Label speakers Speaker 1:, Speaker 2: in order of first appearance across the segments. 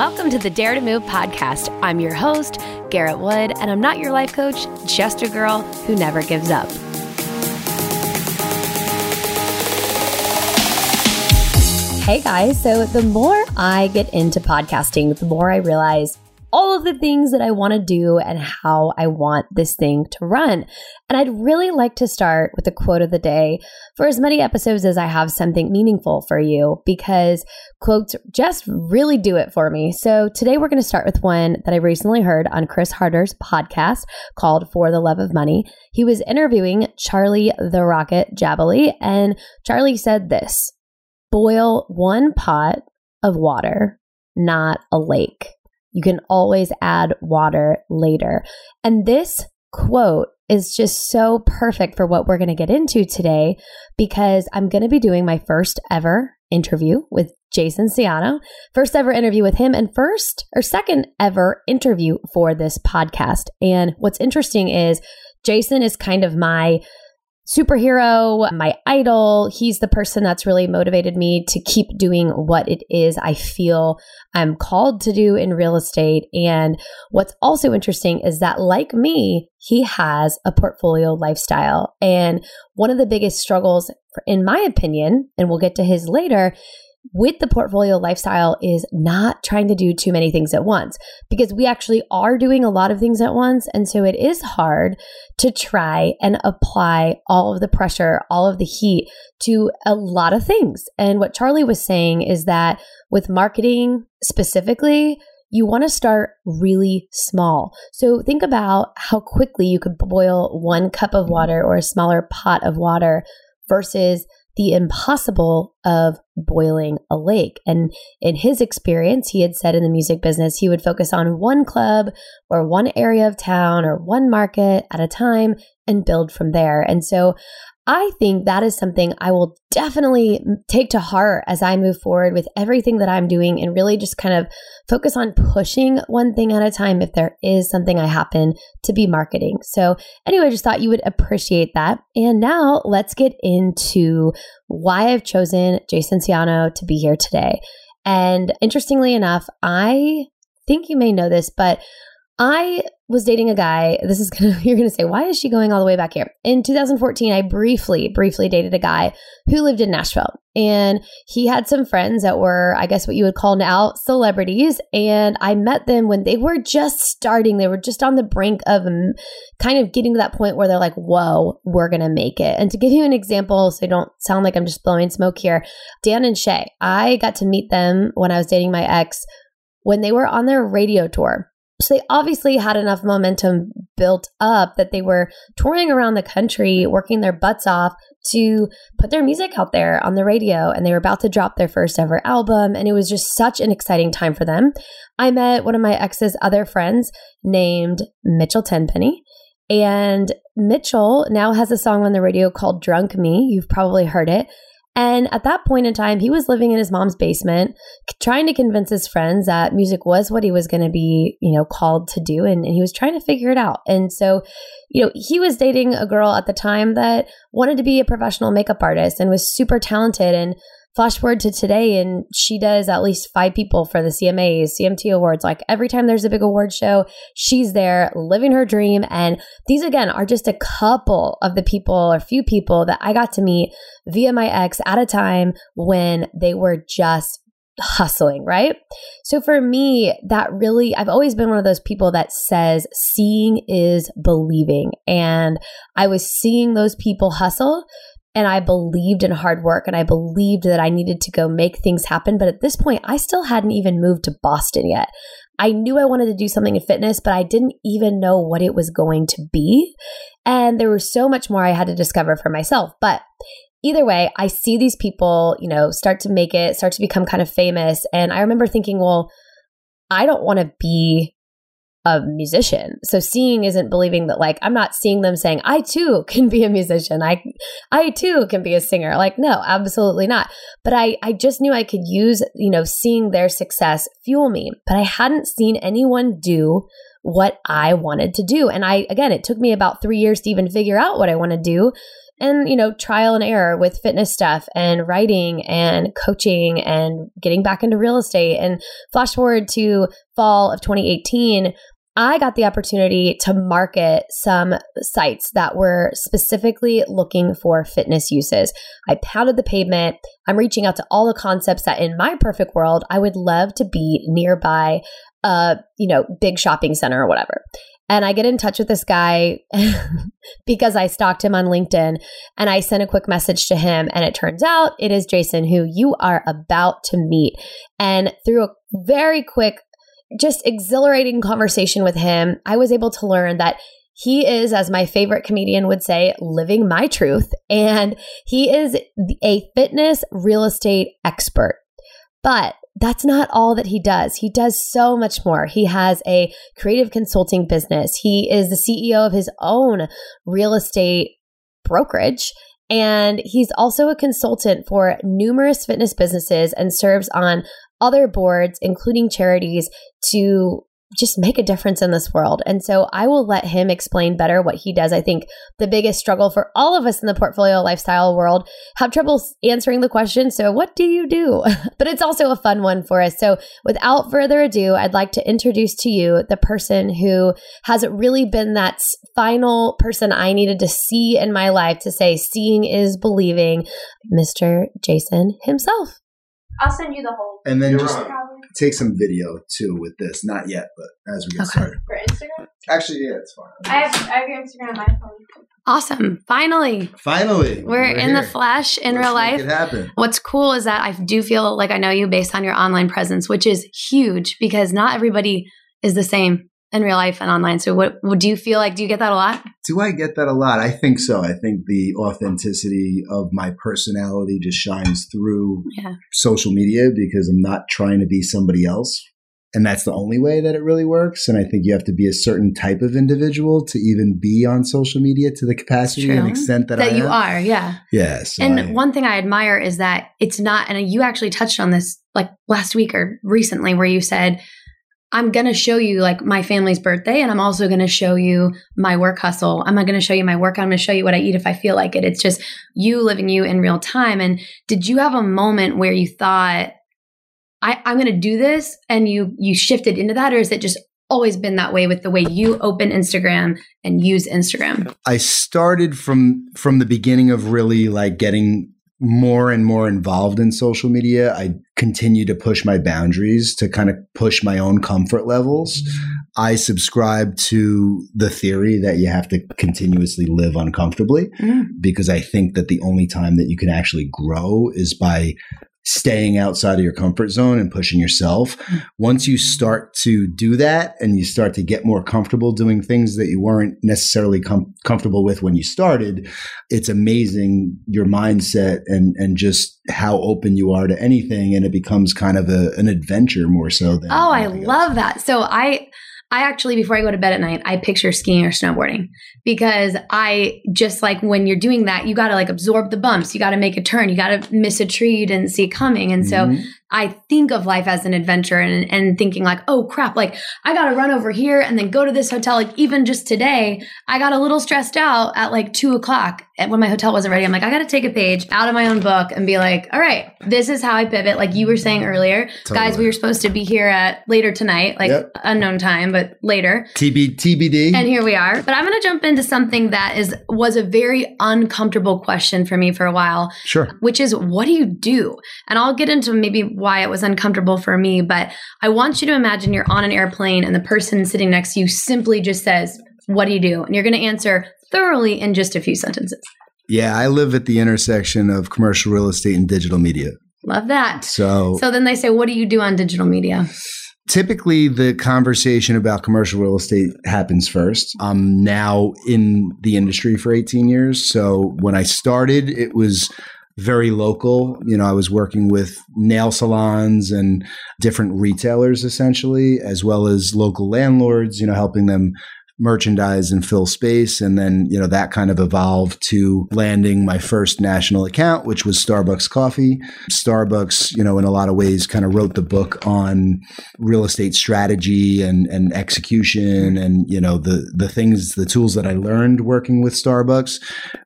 Speaker 1: welcome to the Dare to Move podcast. I'm your host, Garrett Wood, and I'm not your life coach, just a girl who never gives up. Hey guys, so the more I get into podcasting, the more I realize all of the things that I want to do and how I want this thing to run. And I'd really like to start with a quote of the day for as many episodes as I have something meaningful for you because quotes just really do it for me. So today we're going to start with one that I recently heard on Chris Harder's podcast called For the Love of Money. He was interviewing Charlie the Rocket Jabaley, and Charlie said this boil one pot of water, not a lake. You can always add water later. And this quote is just so perfect for what we're going to get into today because I'm going to be doing my first ever interview with Jason Saviano, first ever interview with him, and first or second ever interview for this podcast. And what's interesting is Jason is kind of my superhero, my idol. He's the person that's really motivated me to keep doing what it is I feel I'm called to do in real estate. And what's also interesting is that, like me, he has a portfolio lifestyle. And one of the biggest struggles, in my opinion, and we'll get to his later, with the portfolio lifestyle is not trying to do too many things at once because we actually are doing a lot of things at once. And so it is hard to try and apply all of the pressure, all of the heat to a lot of things. And what Charlie was saying is that with marketing specifically, you want to start really small. So think about how quickly you could boil one cup of water or a smaller pot of water versus the impossible of boiling a lake. And in his experience, he had said in the music business, he would focus on one club or one area of town or one market at a time and build from there. And so I think that is something I will definitely take to heart as I move forward with everything that I'm doing and really just kind of focus on pushing one thing at a time if there is something I happen to be marketing. So, anyway, I just thought you would appreciate that. And now let's get into why I've chosen Jason Saviano to be here today. And interestingly enough, I think you may know this, but I was dating a guy. This is gonna, you're gonna say, why is she going all the way back here? In 2014, I briefly, briefly dated a guy who lived in Nashville. And he had some friends that were, I guess, what you would call now celebrities. And I met them when they were just starting. They were just on the brink of um, kind of getting to that point where they're like, whoa, we're going to make it. And to give you an example, so I don't sound like I'm just blowing smoke here, Dan and Shay, I got to meet them when I was dating my ex when they were on their radio tour. So they obviously had enough momentum built up that they were touring around the country, working their butts off to put their music out there on the radio. And they were about to drop their first ever album. And it was just such an exciting time for them. I met one of my ex's other friends named Mitchell Tenpenny. And Mitchell now has a song on the radio called Drunk Me. You've probably heard it. And at that point in time, he was living in his mom's basement, trying to convince his friends that music was what he was going to be, you know, called to do. And, and he was trying to figure it out. And so, you know, he was dating a girl at the time that wanted to be a professional makeup artist and was super talented and flash forward to today and she does at least five people for the CMAs, CMT awards. Like every time there's a big award show, she's there living her dream. And these again are just a couple of the people or few people that I got to meet via my ex at a time when they were just hustling, right? So for me, that really, I've always been one of those people that says seeing is believing. And I was seeing those people hustle and I believed in hard work and I believed that I needed to go make things happen. But at this point, I still hadn't even moved to Boston yet. I knew I wanted to do something in fitness, but I didn't even know what it was going to be. And there was so much more I had to discover for myself. But either way, I see these people, you know, start to make it, start to become kind of famous. And I remember thinking, well, I don't want to be a musician. So seeing isn't believing that like I'm not seeing them saying I too can be a musician. I I too can be a singer. Like no, absolutely not. But I I just knew I could use, you know, seeing their success fuel me. But I hadn't seen anyone do what I wanted to do. And I again, it took me about 3 years to even figure out what I want to do and you know trial and error with fitness stuff and writing and coaching and getting back into real estate and flash forward to fall of 2018 I got the opportunity to market some sites that were specifically looking for fitness uses. I pounded the pavement. I'm reaching out to all the concepts that in my perfect world, I would love to be nearby a, you know, big shopping center or whatever. And I get in touch with this guy because I stalked him on LinkedIn and I sent a quick message to him. And it turns out it is Jason who you are about to meet. And through a very quick just exhilarating conversation with him, I was able to learn that he is, as my favorite comedian would say, living my truth. And he is a fitness real estate expert. But that's not all that he does. He does so much more. He has a creative consulting business. He is the CEO of his own real estate brokerage. And he's also a consultant for numerous fitness businesses and serves on other boards, including charities, to just make a difference in this world. And so I will let him explain better what he does. I think the biggest struggle for all of us in the portfolio lifestyle world have trouble answering the question. So what do you do? but it's also a fun one for us. So without further ado, I'd like to introduce to you the person who has really been that final person I needed to see in my life to say seeing is believing, Mr. Jason himself.
Speaker 2: I'll send you the whole.
Speaker 3: And then just take some video too with this. Not yet, but as we get
Speaker 1: Okay.
Speaker 3: started.
Speaker 2: For Instagram?
Speaker 3: Actually, yeah, it's fine.
Speaker 2: I have, I have your Instagram on my phone.
Speaker 1: Awesome. Finally,
Speaker 3: Finally,
Speaker 1: we're, in the flesh in
Speaker 3: Let's
Speaker 1: real
Speaker 3: make
Speaker 1: life.
Speaker 3: It happen.
Speaker 1: What's cool is that I do feel like I know you based on your online presence, which is huge because not everybody is the same in real life and online. So, what, what do you feel like? Do you get that a lot?
Speaker 3: Do I get that a lot? I think so. I think the authenticity of my personality just shines through
Speaker 1: Yeah.
Speaker 3: social media because I'm not trying to be somebody else. And that's the only way that it really works. And I think you have to be a certain type of individual to even be on social media to the capacity and extent that,
Speaker 1: That
Speaker 3: I
Speaker 1: you are, yeah.
Speaker 3: Yes.
Speaker 1: And one thing I admire is that it's not, and you actually touched on this like last week or recently, where you said, I'm going to show you like my family's birthday, and I'm also going to show you my work hustle. I'm not going to show you my work. I'm going to show you what I eat if I feel like it. It's just you living you in real time. And did you have a moment where you thought, I, I'm going to do this, and you you shifted into that, or is it just always been that way with the way you open Instagram and use Instagram?
Speaker 3: I started from from the beginning of really like getting more and more involved in social media. I continue to push my boundaries to kind of push my own comfort levels. I subscribe to the theory that you have to continuously live uncomfortably
Speaker 1: Mm.
Speaker 3: because I think that the only time that you can actually grow is by staying outside of your comfort zone and pushing yourself. Once you start to do that and you start to get more comfortable doing things that you weren't necessarily com- comfortable with when you started, it's amazing your mindset and and just how open you are to anything and it becomes kind of a, an adventure more so than
Speaker 1: Oh, I love that. So I I actually before I go to bed at night, I picture skiing or snowboarding because I just like when you're doing that, you got to like absorb the bumps, you got to make a turn, you got to miss a tree you didn't see coming. And so
Speaker 3: Mhm.
Speaker 1: I think of life as an adventure and, and thinking like, oh crap, like I got to run over here and then go to this hotel. Like even just today, I got a little stressed out at like two o'clock when my hotel wasn't ready. I'm like, I got to take a page out of my own book and be like, all right, this is how I pivot. Like you were saying earlier, guys, we were supposed to be here at later tonight, like
Speaker 3: Yep.
Speaker 1: unknown time, but later.
Speaker 3: TB, TBD.
Speaker 1: And here we are. But I'm going to jump into something that is was a very uncomfortable question for me for a while
Speaker 3: sure.
Speaker 1: which is what do you do? And I'll get into maybe why it was uncomfortable for me, but I want you to imagine you're on an airplane and the person sitting next to you simply just says, What do you do? And you're going to answer thoroughly in just a few sentences.
Speaker 3: Yeah, I live at the intersection of commercial real estate and digital media.
Speaker 1: Love that.
Speaker 3: So,
Speaker 1: So then they say, What do you do on digital media?
Speaker 3: typically the conversation about commercial real estate happens first. I'm now in the industry for 18 years. So when I started, it was very local. You know, I was working with nail salons and different retailers essentially, as well as local landlords, you know, helping them merchandise and fill space. And then, you know, that kind of evolved to landing my first national account, which was Starbucks Coffee. Starbucks, you know, in a lot of ways kind of wrote the book on real estate strategy and, and execution and, you know, the, the things, the tools that I learned working with Starbucks,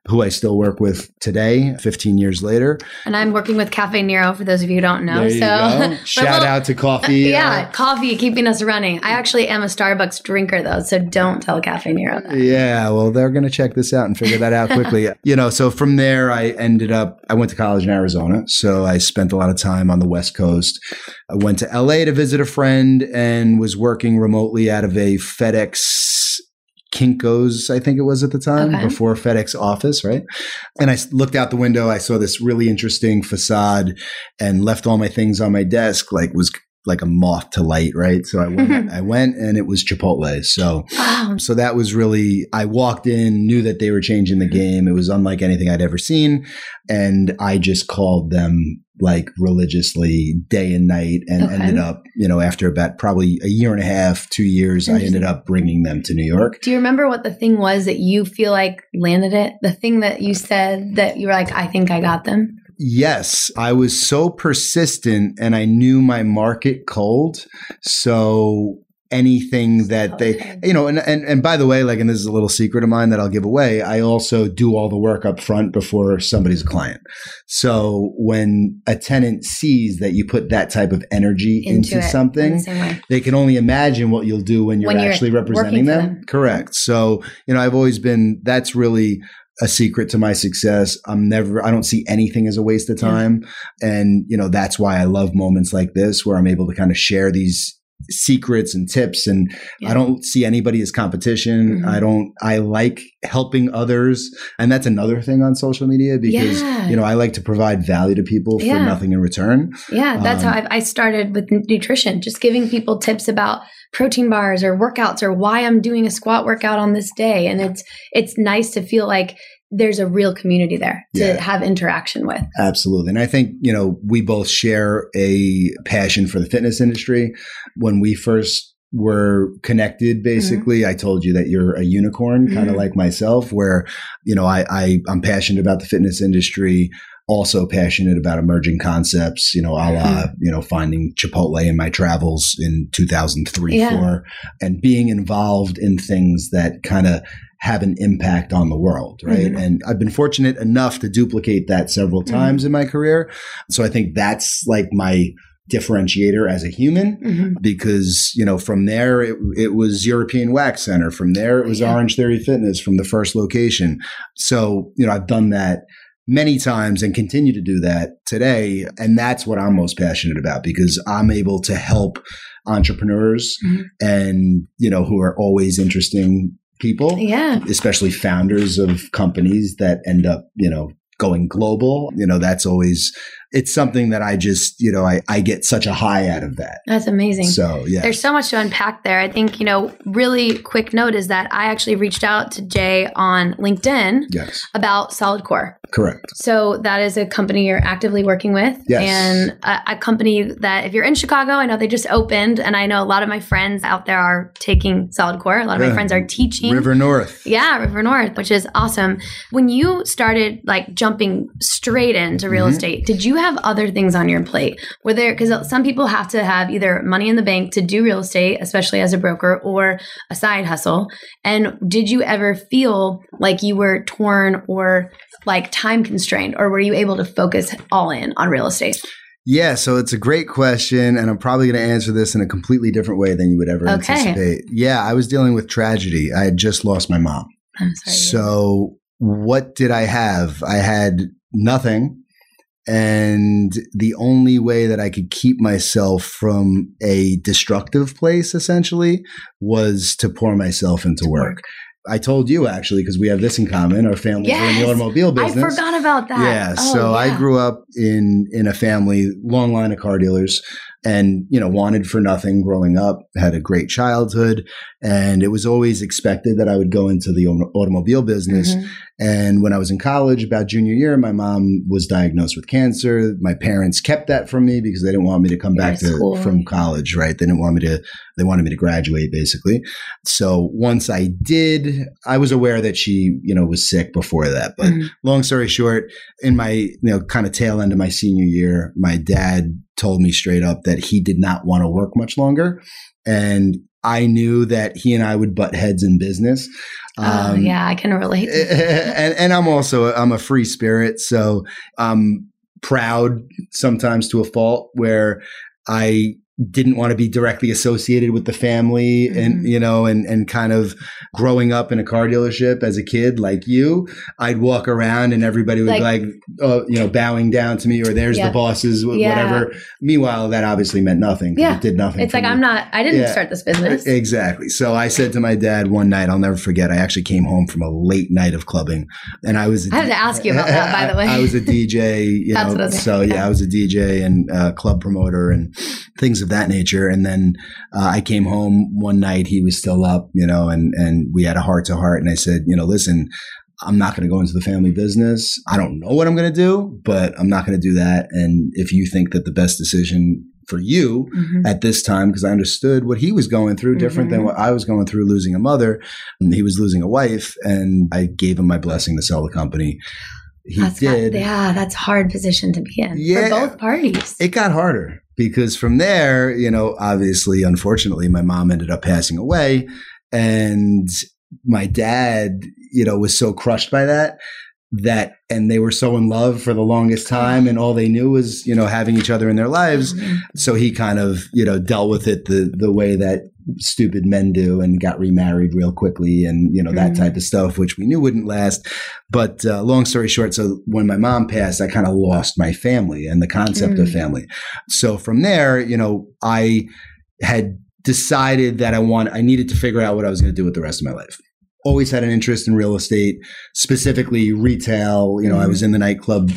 Speaker 3: who I still work with today, 15 years later.
Speaker 1: And I'm working with Cafe Nero for those of you who don't know. So
Speaker 3: shout out to coffee.
Speaker 1: yeah, uh, coffee keeping us running. I actually am a Starbucks drinker though, so don't tell Cafe Nero.
Speaker 3: Yeah, well, they're going to check this out and figure that out quickly. you know, so from there, I ended up, I went to college in Arizona. So I spent a lot of time on the West Coast. I went to LA to visit a friend and was working remotely out of a FedEx Kinko's, I think it was at the time, okay. before FedEx office, right? And I looked out the window, I saw this really interesting facade and left all my things on my desk, like was like a moth to light, right? So I went, I went and it was Chipotle. So, wow. so that was really, I walked in, knew that they were changing the mm-hmm. game. It was unlike anything I'd ever seen. And I just called them like religiously day and night and okay. ended up, you know, after about probably a year and a half, two years, I ended up bringing them to New York.
Speaker 1: Do you remember what the thing was that you feel like landed it? The thing that you said that you were like, I think I got them?
Speaker 3: Yes, I was so persistent and I knew my market cold. So anything that they you know and, and and by the way like and this is a little secret of mine that I'll give away I also do all the work up front before somebody's a client. So when a tenant sees that you put that type of energy into, into something the they can only imagine what you'll do when you're, when you're actually representing them. them. Correct. So you know I've always been that's really a secret to my success. I'm never, I don't see anything as a waste of time. Yeah. And, you know, that's why I love moments like this where I'm able to kind of share these secrets and tips and yeah. I don't see anybody as competition. Mm-hmm. I don't I like helping others and that's another thing on social media because yeah. you know I like to provide value to people yeah. for nothing in return.
Speaker 1: Yeah, that's um, how I've, I started with nutrition, just giving people tips about protein bars or workouts or why I'm doing a squat workout on this day and it's it's nice to feel like there's a real community there to yeah. have interaction with.
Speaker 3: Absolutely. And I think, you know, we both share a passion for the fitness industry. When we first were connected basically mm-hmm. i told you that you're a unicorn kind of mm-hmm. like myself where you know I, I i'm passionate about the fitness industry also passionate about emerging concepts, you know, a la, mm-hmm. you know, finding Chipotle in my travels in 2003, yeah. four, and being involved in things that kind of have an impact on the world, right? Mm-hmm. And I've been fortunate enough to duplicate that several mm-hmm. times mm-hmm. in my career. So I think that's like my differentiator as a human mm-hmm. because you know from there it, it, was european wax center from there it was yeah. orange theory fitness from the first location so you know i've done that many times and continue to do that today and that's what i'm most passionate about because i'm able to help entrepreneurs mm-hmm. and you know who are always interesting people.
Speaker 1: Yeah.
Speaker 3: Especially founders of companies that end up, you know, going global. You know, that's always it's something that I just, you know, I, I get such a high out of that.
Speaker 1: That's amazing.
Speaker 3: So, yeah.
Speaker 1: There's so much to unpack there. I think, you know, really quick note is that I actually reached out to Jay on LinkedIn
Speaker 3: yes.
Speaker 1: about Solid Core.
Speaker 3: Correct.
Speaker 1: So that is a company you're actively working with.
Speaker 3: Yes.
Speaker 1: And a, a company that if you're in Chicago, I know they just opened and I know a lot of my friends out there are taking Solid Core. A lot of yeah. my friends are teaching.
Speaker 3: River North.
Speaker 1: Yeah, River North, which is awesome. When you started like jumping straight into real mm-hmm. estate, did you have other things on your plate? Were there, because some people have to have either money in the bank to do real estate, especially as a broker, or a side hustle. And did you ever feel like you were torn or like time constrained, or were you able to focus all in on real estate?
Speaker 3: Yeah, so it's a great question, and I'm probably going to answer this in a completely different way than you would ever okay. anticipate. Yeah, I was dealing with tragedy. I had just lost my mom.
Speaker 1: I'm sorry.
Speaker 3: So, what did I have? I had nothing. And the only way that I could keep myself from a destructive place essentially was to pour myself into work. I told you actually because we have this in common. Our families yes, are in the automobile business.
Speaker 1: I forgot about that.
Speaker 3: Yeah. Oh, so yeah. I grew up in in a family, long line of car dealers, and you know wanted for nothing growing up had a great childhood and it was always expected that i would go into the automobile business
Speaker 1: Mhm.
Speaker 3: and when i was in college about junior year my mom was diagnosed with cancer my parents kept that from me because they didn't want me to come back to
Speaker 1: cool.
Speaker 3: from college right they didn't want me to they wanted me to graduate basically so once i did i was aware that she you know was sick before that but
Speaker 1: Mhm.
Speaker 3: long story short in my you know kind of tail end of my senior year my dad told me straight up that he did not want to work much longer. And i knew that he and i would butt heads in business.
Speaker 1: Oh,
Speaker 3: Um,
Speaker 1: yeah, I can relate.
Speaker 3: and, and i'm also i'm a free spirit. So i'm proud sometimes to a fault where i didn't want to be directly associated with the family and
Speaker 1: Mhm.
Speaker 3: you know and and kind of growing up in a car dealership as a kid like you i'd walk around and everybody would
Speaker 1: Like-
Speaker 3: like, uh, you know bowing down to me or there's
Speaker 1: Yeah.
Speaker 3: the bosses
Speaker 1: Yeah.
Speaker 3: whatever meanwhile that obviously meant nothing
Speaker 1: Yeah.
Speaker 3: it did nothing
Speaker 1: It's like
Speaker 3: me.
Speaker 1: I'm not. I didn't
Speaker 3: Yeah.
Speaker 1: start this business.
Speaker 3: Exactly. So I said to my dad one night, I'll never forget. I actually came home from a late night of clubbing, and I was. a
Speaker 1: I had to ask you about that, by the way.
Speaker 3: I, I was a DJ. You know,
Speaker 1: what I was
Speaker 3: so yeah, I was a DJ and uh, club promoter and things of that nature. And then uh, I came home one night. He was still up, you know, and and we had a heart to heart. And I said, you know, listen. I'm not going to go into the family business. I don't know what I'm going to do, but I'm not going to do that. And if you think that the best decision for you
Speaker 1: Mhm.
Speaker 3: at this time because I understood what he was going through, different than
Speaker 1: Mhm.
Speaker 3: what I was going through losing a mother. And he was losing a wife, and I gave him my blessing to sell the company. He
Speaker 1: That's
Speaker 3: did.
Speaker 1: Not, yeah, that's hard position to be in
Speaker 3: Yeah.
Speaker 1: for both parties.
Speaker 3: It got harder because from there, you know, obviously, unfortunately, my mom ended up passing away. And my dad, you know, was so crushed by that that and they were so in love for the longest time and all they knew was you know having each other in their lives
Speaker 1: Mhm.
Speaker 3: so he kind of you know dealt with it the the way that stupid men do and got remarried real quickly and you know that
Speaker 1: Mhm.
Speaker 3: type of stuff which we knew wouldn't last but uh, long story short so when my mom passed i kind of lost my family and the concept of
Speaker 1: Mm.
Speaker 3: family so from there you know i had decided that i want i needed to figure out what i was going to do with the rest of my life always had an interest in real estate specifically retail you know i
Speaker 1: Mhm.
Speaker 3: was in the nightclub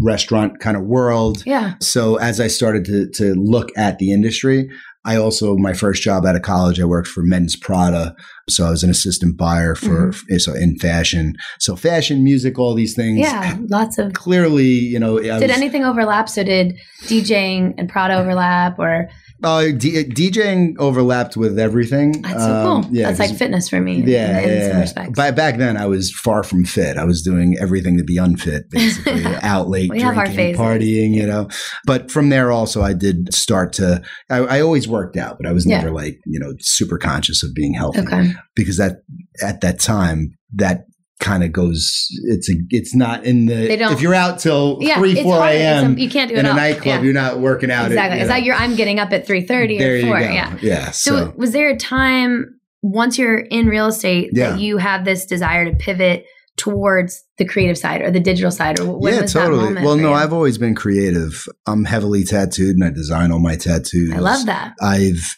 Speaker 3: restaurant kind of world
Speaker 1: Yeah.
Speaker 3: so as I started to to look at the industry, I also my first job out of college, I worked for Men's Prada. So I was an assistant buyer for
Speaker 1: Mm-hmm.
Speaker 3: so in fashion. So fashion, music, all these things.
Speaker 1: Yeah. Lots of.
Speaker 3: Clearly, you know, I
Speaker 1: Did
Speaker 3: was,
Speaker 1: anything overlap? So did DJing and Prada overlap, or
Speaker 3: uh, D- DJing overlapped with everything.
Speaker 1: that's so
Speaker 3: Um,
Speaker 1: cool.
Speaker 3: Yeah,
Speaker 1: that's like fitness for me.
Speaker 3: Yeah,
Speaker 1: in, in
Speaker 3: yeah,
Speaker 1: some respects.
Speaker 3: By, back then, I was far from fit. I was doing everything to be unfit, basically, out late,
Speaker 1: We
Speaker 3: drinking, partying, you know. But from there, also, I did start to. I, I always worked out, but I was
Speaker 1: Yeah.
Speaker 3: never like you know super conscious of being healthy
Speaker 1: okay.
Speaker 3: Because that at that time that kind of goes. It's a. It's not in the. If you're out till
Speaker 1: Yeah. 3 4
Speaker 3: a.m.
Speaker 1: you can't do it
Speaker 3: in a nightclub,
Speaker 1: Yeah.
Speaker 3: you're not working out. at,
Speaker 1: Exactly.
Speaker 3: you
Speaker 1: It's
Speaker 3: know.
Speaker 1: like you're. I'm getting up at three thirty
Speaker 3: there
Speaker 1: or
Speaker 3: you
Speaker 1: four.
Speaker 3: go.
Speaker 1: Yeah.
Speaker 3: Yeah.
Speaker 1: So,
Speaker 3: So,
Speaker 1: was there a time once you're in real estate
Speaker 3: Yeah.
Speaker 1: that you have this desire to pivot towards the creative side or the digital side, or when
Speaker 3: yeah, totally. Well, no,
Speaker 1: you?
Speaker 3: I've always been creative. I'm heavily tattooed, and I design all my tattoos.
Speaker 1: I love that.
Speaker 3: I've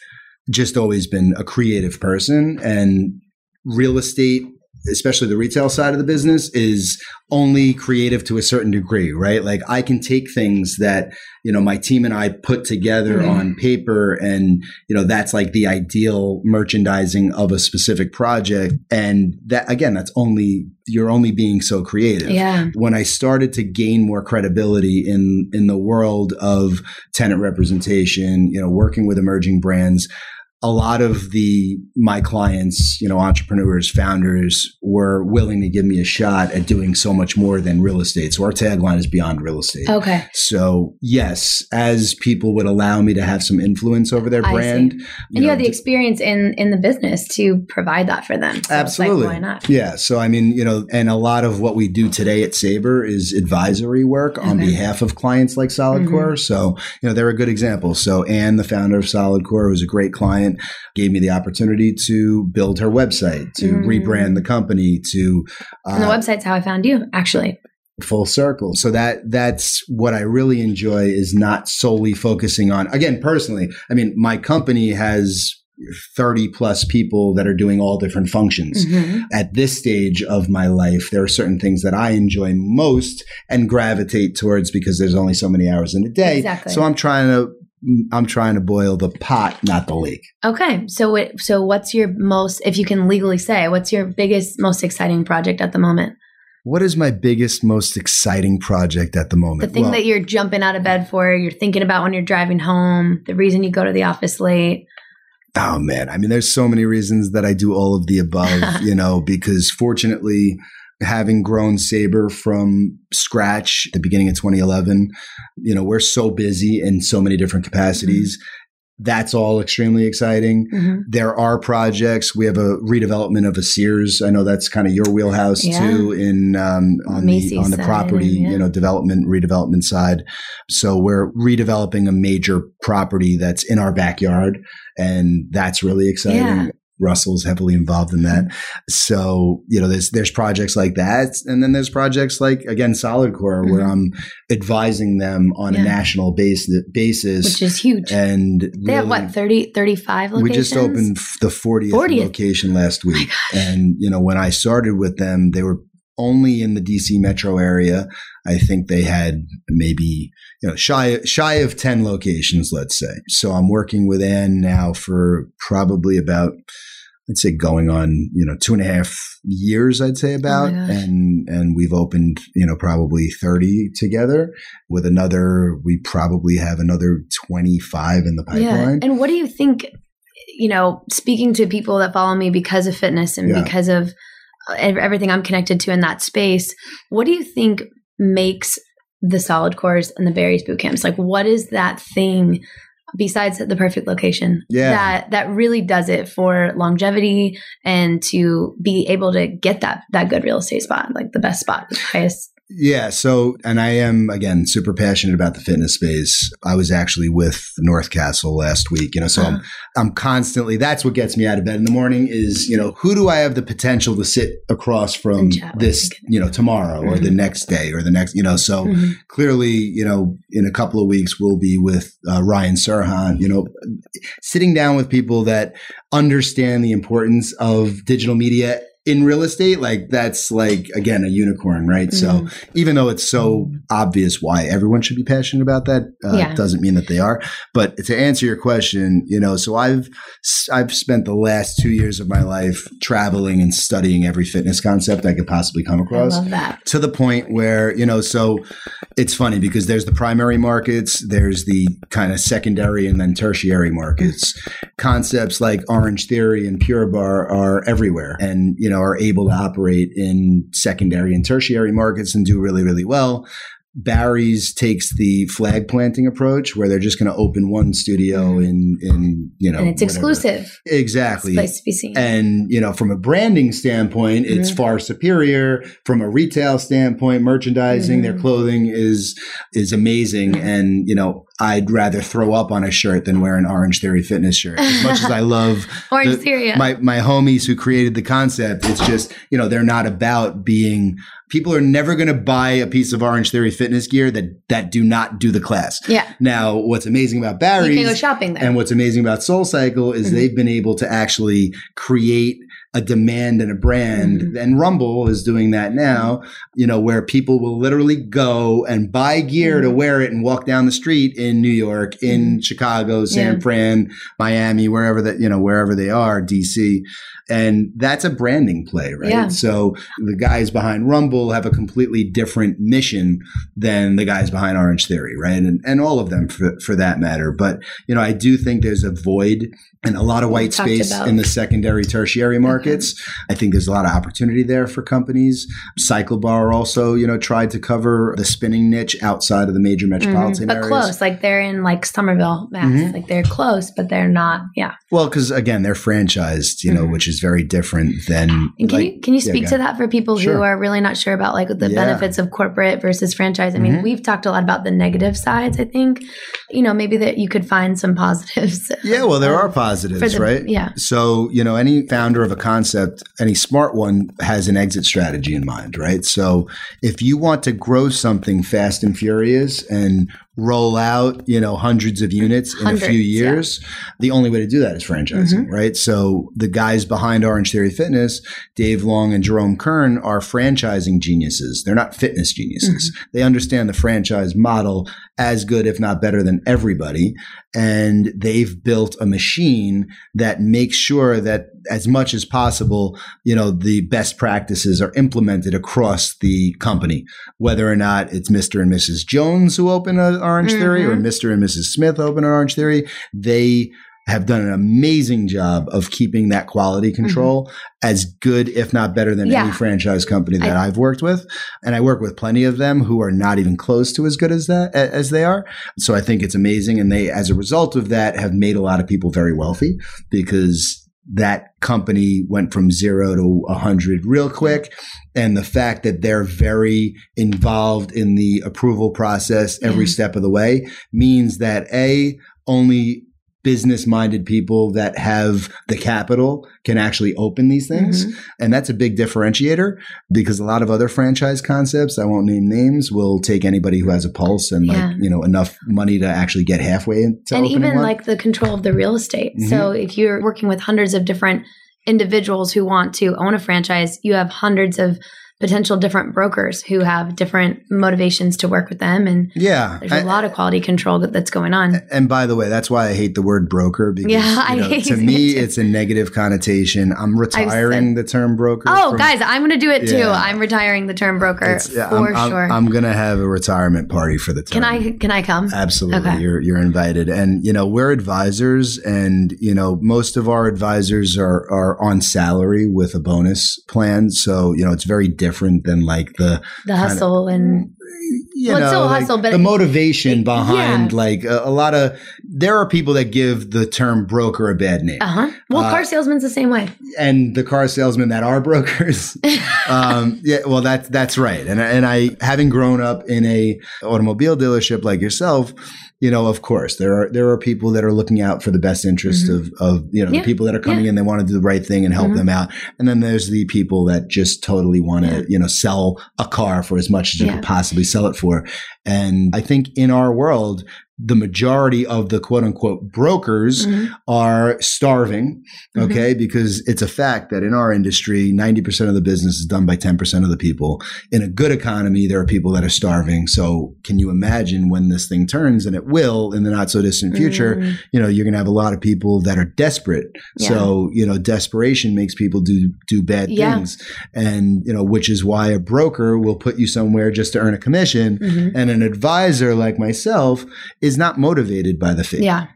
Speaker 3: just always been a creative person and real estate, especially the retail side of the business is only creative to a certain degree, right? Like I can take things that, you know, my team and I put together
Speaker 1: Mhm.
Speaker 3: on paper and, you know, that's like the ideal merchandising of a specific project. And that, again, that's only, you're only being so creative
Speaker 1: Yeah.
Speaker 3: when I started to gain more credibility in in the world of tenant representation, you know, working with emerging brands, a lot of the my clients, you know, entrepreneurs, founders were willing to give me a shot at doing so much more than real estate. So our tagline is beyond real estate.
Speaker 1: Okay.
Speaker 3: So yes, as people would allow me to have some influence over their
Speaker 1: I
Speaker 3: brand,
Speaker 1: And you have the experience in in the business to provide that for them. So it's like,
Speaker 3: Absolutely.
Speaker 1: why not?
Speaker 3: Yeah. So, I mean, you know, and a lot of what we do today at Sabre is advisory work on behalf of clients like Solid
Speaker 1: Mhm.
Speaker 3: Core. So, you know, they're a good example. So, Anne, the founder of Solid Core, was a great client, gave me the opportunity to build her website, to
Speaker 1: Mm.
Speaker 3: rebrand the company, to
Speaker 1: And the
Speaker 3: uh,
Speaker 1: website's how I found you, actually.
Speaker 3: full circle. So that that's what I really enjoy is not solely focusing on again personally. I mean, my company has 30 plus people that are doing all different functions
Speaker 1: Mhm.
Speaker 3: at this stage of my life, there are certain things that I enjoy most and gravitate towards because there's only so many hours in a day.
Speaker 1: Exactly.
Speaker 3: So I'm trying to I'm trying to boil the pot, not the lake.
Speaker 1: Okay. So it, so what's your most if you can legally say, what's your biggest most exciting project at the moment?
Speaker 3: What is my biggest, most exciting project at the moment?
Speaker 1: The thing
Speaker 3: Well,
Speaker 1: that you're jumping out of bed for, you're thinking about when you're driving home, the reason you go to the office late.
Speaker 3: Oh man, I mean, there's so many reasons that I do all of the above, you know, because fortunately, having grown Sabre from scratch at the beginning of 2011, you know, we're so busy in so many different capacities. That's all extremely exciting.
Speaker 1: Mhm.
Speaker 3: There are projects. We have a redevelopment of a Sears. I know that's kind of your wheelhouse
Speaker 1: Yeah.
Speaker 3: too, in um, on the on the property,
Speaker 1: yeah.
Speaker 3: you know, development redevelopment side. So we're redeveloping a major property that's in our backyard, and that's really exciting.
Speaker 1: Yeah.
Speaker 3: Russell's heavily involved in that. So, you know, there's there's projects like that. And then there's projects like again Solid Core where
Speaker 1: Mhm.
Speaker 3: I'm advising them on
Speaker 1: Yeah.
Speaker 3: a national base, basis.
Speaker 1: Which is huge.
Speaker 3: and
Speaker 1: they have what, 30, 35 locations?
Speaker 3: we just opened the 40th,
Speaker 1: 40th.
Speaker 3: location last week.
Speaker 1: gosh.
Speaker 3: and, you know, when I started with them, they were only in the DC metro area. I think they had maybe, you know, shy, shy of 10 locations, let's say. So I'm working with Anne now for probably about, I'd say going on, you know, two and a half years, I'd say about.
Speaker 1: Oh
Speaker 3: and, and we've opened, you know, probably 30 together with another, we probably have another 25 in the pipeline.
Speaker 1: And what do you think, you know, speaking to people that follow me because of fitness and
Speaker 3: Yeah.
Speaker 1: because of uh, everything I'm connected to in that space, what do you think makes the solid cores and the Barry's boot camps? Like, what is that thing besides the perfect location
Speaker 3: Yeah.
Speaker 1: that that really does it for longevity and to be able to get that that good real estate spot, like the best spot, the highest.
Speaker 3: Yeah. So, and I am again super passionate about the fitness space. I was actually with North Castle last week. You know, so
Speaker 1: Uh-huh.
Speaker 3: I'm I'm constantly. That's what gets me out of bed in the morning. Is you know who do I have the potential to sit across from
Speaker 1: And chat with
Speaker 3: this you know tomorrow or the
Speaker 1: Mhm.
Speaker 3: next day or the next you know so
Speaker 1: Mhm.
Speaker 3: clearly, you know, in a couple of weeks, we'll be with uh, Ryan Serhant, you know, sitting down with people that understand the importance of digital media in real estate. Like that's like, again, a unicorn, right? So
Speaker 1: Mhm.
Speaker 3: even though it's so obvious why everyone should be passionate about that, uh,
Speaker 1: Yeah.
Speaker 3: doesn't mean that they are. But to answer your question, you know, so I've, I've spent the last two years of my life traveling and studying every fitness concept I could possibly come across to the point where you know so it's funny because there's the primary markets there's the kind of secondary and then tertiary markets concepts like orange theory and Pure Barre are everywhere and you know are able to operate in secondary and tertiary markets and do really really well Barry's takes the flag planting approach where they're just going to open one studio in in you know
Speaker 1: and it's
Speaker 3: whatever.
Speaker 1: exclusive.
Speaker 3: exactly
Speaker 1: It's place to be seen.
Speaker 3: and, you know, from a branding standpoint, it's
Speaker 1: Mhm.
Speaker 3: far superior. From a retail standpoint, merchandising, their
Speaker 1: Mhm.
Speaker 3: clothing is is amazing. And, you know, I'd rather throw up on a shirt than wear an Orange Theory fitness shirt. As much as I love
Speaker 1: Orange
Speaker 3: the-
Speaker 1: Theory. yeah.
Speaker 3: my my homies who created the concept, it's just, you know, they're not about being people are never going to buy a piece of Orange Theory fitness gear that that do not do the class.
Speaker 1: yeah.
Speaker 3: Now, what's amazing about
Speaker 1: You can go shopping there.
Speaker 3: and what's amazing about Soul Cycle is
Speaker 1: Mhm.
Speaker 3: they've been able to actually create a demand and a brand.
Speaker 1: Mhm.
Speaker 3: And Rumble is doing that now, you know, where people will literally go and buy gear to
Speaker 1: Mhm.
Speaker 3: wear it and walk down the street in New York, in Chicago, San
Speaker 1: Yeah.
Speaker 3: Fran, Miami, wherever that, you know, wherever they are, DC. And that's a branding play, right?
Speaker 1: Yeah.
Speaker 3: So the guys behind Rumble have a completely different mission than the guys behind Orange Theory, right? And and all of them for, for that matter. But you know, I do think there's a void and a lot of white space
Speaker 1: about-
Speaker 3: in the secondary, tertiary markets. I think there's a lot of opportunity there for companies. Cycle Bar also, you know, tried to cover the spinning niche outside of the major metropolitan
Speaker 1: Mhm. but
Speaker 3: areas.
Speaker 1: close. Like they're in like Somerville, Mass.
Speaker 3: Mhm.
Speaker 1: Like they're close, but they're not. Yeah.
Speaker 3: Well, because again, they're franchised, you know,
Speaker 1: Mhm.
Speaker 3: which is very different than.
Speaker 1: And can
Speaker 3: like-
Speaker 1: you can you speak
Speaker 3: go
Speaker 1: to that for people
Speaker 3: Sure.
Speaker 1: who are really not sure about like the
Speaker 3: Yeah.
Speaker 1: benefits of corporate versus franchise? I mean,
Speaker 3: Mhm.
Speaker 1: we've talked a lot about the negative sides. I think, you know, maybe that you could find some positives.
Speaker 3: Yeah, well, there are
Speaker 1: of-
Speaker 3: positives,
Speaker 1: the-
Speaker 3: right?
Speaker 1: yeah.
Speaker 3: So, you know, any founder of a concept, any smart one has an exit strategy in mind, right? So, if you want to grow something fast and furious and roll out, you know, hundreds of units in a
Speaker 1: Hundreds,
Speaker 3: few
Speaker 1: yeah.
Speaker 3: years, the only way to do that is franchising,
Speaker 1: Mhm.
Speaker 3: right? So, the guys behind Orange Theory Fitness, Dave Long and Jerome Kern, are franchising geniuses. They're not fitness geniuses.
Speaker 1: Mm-hmm.
Speaker 3: They understand the franchise model as good, if not better, than everybody. And they've built a machine that makes sure that as much as possible, you know, the best practices are implemented across the company, whether or not it's Mr. and Mrs. Jones who open an Orange Theory or. Mr. and Mrs. Smith open an Orange Theory. They have done an amazing job of keeping that quality control as good, if not better, than
Speaker 1: Mm-hmm. Yeah.
Speaker 3: any franchise company that
Speaker 1: I-
Speaker 3: I've worked with. And I work with plenty of them who are not even close to as good as that as they are. So I think it's amazing. And they, as a result of that, have made a lot of people very wealthy because that company went from zero to a hundred real quick. And the fact that they're very involved in the approval process every
Speaker 1: Yeah.
Speaker 3: step of the way means that A, only business minded people that have the capital can actually open these things.
Speaker 1: Mhm.
Speaker 3: And that's a big differentiator because a lot of other franchise concepts, I won't name names, will take anybody who has a pulse and
Speaker 1: Yeah.
Speaker 3: like, you know, enough money to actually get halfway into
Speaker 1: and even
Speaker 3: one.
Speaker 1: like the control of the real estate.
Speaker 3: Mhm.
Speaker 1: So if you're working with hundreds of different individuals who want to own a franchise, you have hundreds of potential different brokers who have different motivations to work with them and
Speaker 3: yeah.
Speaker 1: there's
Speaker 3: I-
Speaker 1: a lot of quality control that- that's going on.
Speaker 3: And by the way, that's why I hate the word broker because
Speaker 1: Yeah,
Speaker 3: you
Speaker 1: I
Speaker 3: know, to me
Speaker 1: it
Speaker 3: it's a negative connotation. I'm retiring the term broker.
Speaker 1: Oh,
Speaker 3: from-
Speaker 1: guys, I'm going to do it too. I'm retiring the term broker
Speaker 3: yeah,
Speaker 1: for
Speaker 3: I'm, I'm-
Speaker 1: sure.
Speaker 3: I'm, gonna have a retirement party for the term.
Speaker 1: can I can I come?
Speaker 3: Absolutely.
Speaker 1: Okay.
Speaker 3: You're you're invited. And you know, we're advisors and you know, most of our advisors are are on salary with a bonus plan. So, you know, it's very different than like the
Speaker 1: The hustle and
Speaker 3: you
Speaker 1: Well,
Speaker 3: know, like
Speaker 1: hustle,
Speaker 3: the
Speaker 1: it-
Speaker 3: motivation behind
Speaker 1: Yeah.
Speaker 3: like a, a lot of there are people that give the term broker a bad name.
Speaker 1: uh-huh. Well,
Speaker 3: Uh,
Speaker 1: car salesman's the same way.
Speaker 3: And the car salesmen that are brokers um, yeah, well, that's that's right. And and I, having grown up in a automobile dealership like yourself, you know, of course, there are there are people that are looking out for the best interest of of you know
Speaker 1: Mm-hmm. Yeah.
Speaker 3: the people that are coming in. They want to do the right thing and help
Speaker 1: Mhm.
Speaker 3: them out. And then there's the people that just totally want to
Speaker 1: Yeah.
Speaker 3: you know sell a car for as much as you
Speaker 1: Yeah.
Speaker 3: could possibly sell it for. And I think in our world. The majority of the quote unquote brokers
Speaker 1: Mhm.
Speaker 3: are starving
Speaker 1: Mhm.
Speaker 3: okay because it's a fact that in our industry 90% of the business is done by 10% of the people in a good economy there are people that are starving so can you imagine when this thing turns and it will in the not so distant future
Speaker 1: Mm.
Speaker 3: you know you're going to have a lot of people that are desperate
Speaker 1: Yeah.
Speaker 3: so you know desperation makes people do do bad
Speaker 1: Yeah.
Speaker 3: things and you know which is why a broker will put you somewhere just to earn a commission
Speaker 1: Mhm.
Speaker 3: and an advisor like myself is not motivated by the fee
Speaker 1: Yeah.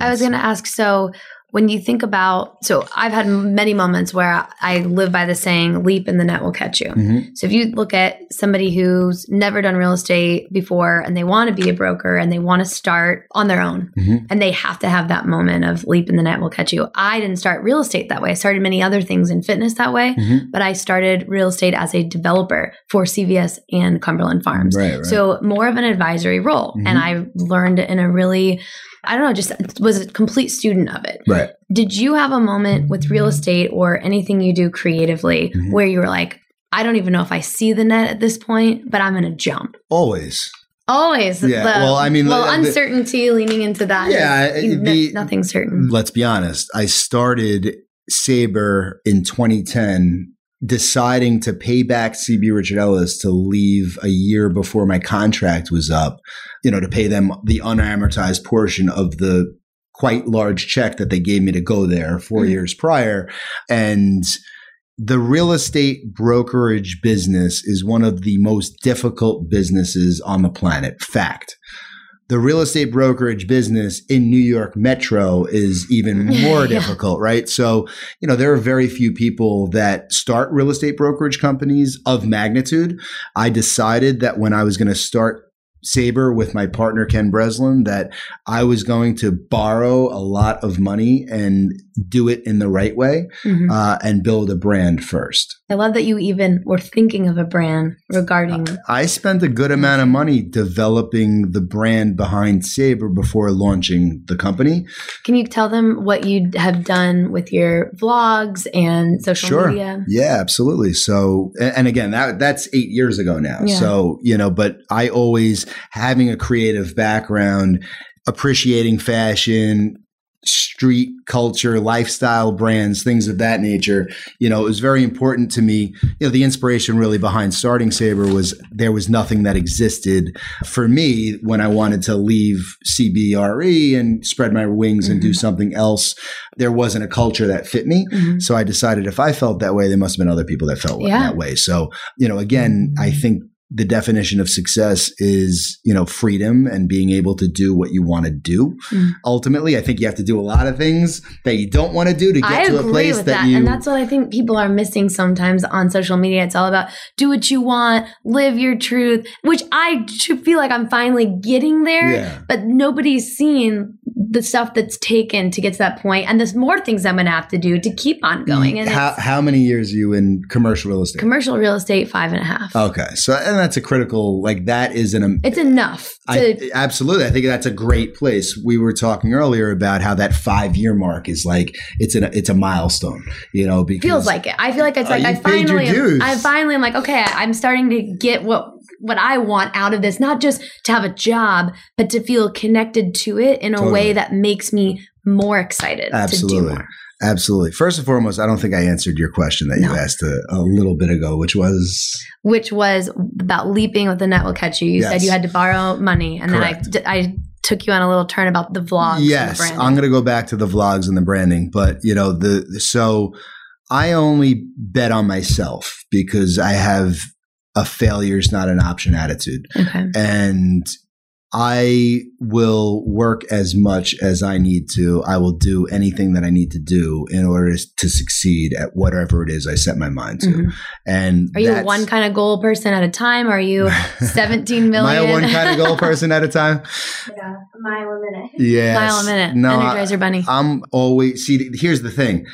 Speaker 1: I was going to ask so when you think about so I've had many moments where I live by the saying leap and the net will catch you.
Speaker 3: Mhm.
Speaker 1: So if you look at somebody who's never done real estate before and they want to be a broker and they want to start on their own
Speaker 3: Mhm.
Speaker 1: and they have to have that moment of leap and the net will catch you. I didn't start real estate that way. I started many other things in fitness that way,
Speaker 3: Mhm.
Speaker 1: but I started real estate as a developer for CVS and Cumberland Farms.
Speaker 3: right, right.
Speaker 1: So more of an advisory role. And I learned in a really, I don't know, just was a complete student of it.
Speaker 3: right
Speaker 1: Did you have a moment with real estate or anything you do creatively
Speaker 3: Mhm.
Speaker 1: where you were like, I don't even know if I see the net at this point, but I'm going to jump?
Speaker 3: always
Speaker 1: Always.
Speaker 3: Yeah,
Speaker 1: the-
Speaker 3: well, I mean,
Speaker 1: well,
Speaker 3: the- the-
Speaker 1: uncertainty leaning into that.
Speaker 3: Yeah,
Speaker 1: is-
Speaker 3: it- the-
Speaker 1: nothing certain.
Speaker 3: let's be honest, I started Sabre in 2010, deciding to pay back CB Richard Ellis to leave a year before my contract was up, you know, to pay them the unamortized portion of the quite large check that they gave me to go there 4
Speaker 1: Mhm.
Speaker 3: years prior. And the real estate brokerage business is one of the most difficult businesses on the planet. Fact the real estate brokerage business in New York Metro is even more
Speaker 1: Yeah.
Speaker 3: difficult, right? So, you know, there are very few people that start real estate brokerage companies of magnitude. I decided that when I was going to start Sabre with my partner Ken Breslin that I was going to borrow a lot of money and do it in the right way
Speaker 1: Mhm.
Speaker 3: uh, and build a brand first.
Speaker 1: I love that you even were thinking of a brand regarding.
Speaker 3: I spent a good amount of money developing the brand behind Sabre before launching the company.
Speaker 1: Can you tell them what you have done with your vlogs and social
Speaker 3: Sure.
Speaker 1: media?
Speaker 3: Yeah, absolutely. So, and and again, that that's eight years ago now.
Speaker 1: Yeah.
Speaker 3: So, you know, but I always having a creative background, appreciating fashion, street culture, lifestyle brands, things of that nature. You know, it was very important to me. You know, the inspiration really behind starting Sabre was there was nothing that existed for me when I wanted to leave CBRE and spread my wings and do
Speaker 1: Mhm.
Speaker 3: something else. There wasn't a culture that fit me.
Speaker 1: Mhm.
Speaker 3: So I decided if I felt that way, there must have been other people that felt
Speaker 1: Yeah.
Speaker 3: that way. So, you know, again, I think the definition of success is, you know, freedom and being able to do what you want to do.
Speaker 1: Mm.
Speaker 3: Ultimately, I think you have to do a lot of things that you don't want to do to get
Speaker 1: I
Speaker 3: to a place
Speaker 1: with
Speaker 3: that,
Speaker 1: that.
Speaker 3: you
Speaker 1: and that's what I think people are missing sometimes on social media. It's all about do what you want, live your truth, which I feel like I'm finally getting there.
Speaker 3: Yeah.
Speaker 1: But nobody's seen the stuff that's taken to get to that point, and there's more things I'm to have to do to keep on going. Mm. And
Speaker 3: how, how many years are you in commercial real estate?
Speaker 1: commercial real estate, five and a half.
Speaker 3: okay. So, and that's a critical, like that is an, um,
Speaker 1: It's enough to
Speaker 3: I, absolutely. I think that's a great place. We were talking earlier about how that five year mark is like it's an it's a milestone. You know, because
Speaker 1: feels like it. I feel like it's
Speaker 3: Oh,
Speaker 1: like I
Speaker 3: you paid
Speaker 1: finally,
Speaker 3: dues.
Speaker 1: I finally am like, okay, I'm starting to get what what I want out of this, not just to have a job, but to feel connected to it in a
Speaker 3: Totally.
Speaker 1: way that makes me more excited to do
Speaker 3: Absolutely.
Speaker 1: more.
Speaker 3: Absolutely. First and foremost, I don't think I answered your question that
Speaker 1: No.
Speaker 3: you asked a, a little bit ago, which was
Speaker 1: Which was about leaping with the net will catch you. You said you had to borrow money, and
Speaker 3: Correct.
Speaker 1: then I, I took you on a little turn about the vlogs.
Speaker 3: yes.
Speaker 1: the
Speaker 3: I'm going to go back to the vlogs and the branding, but you know the so I only bet on myself because I have a failure is not an option attitude.
Speaker 1: okay.
Speaker 3: and I will work as much as I need to. I will do anything that I need to do in order to succeed at whatever it is I set my mind to.
Speaker 1: Mhm.
Speaker 3: And
Speaker 1: Are you one kind of goal person at a time? Or are you 17 million?
Speaker 3: Am I a one kind of goal person at a time?
Speaker 2: Yeah, a mile a minute.
Speaker 3: Yeah,
Speaker 1: Mile a minute.
Speaker 3: No, I,
Speaker 1: Energizer bunny.
Speaker 3: I'm always see. Here's the thing.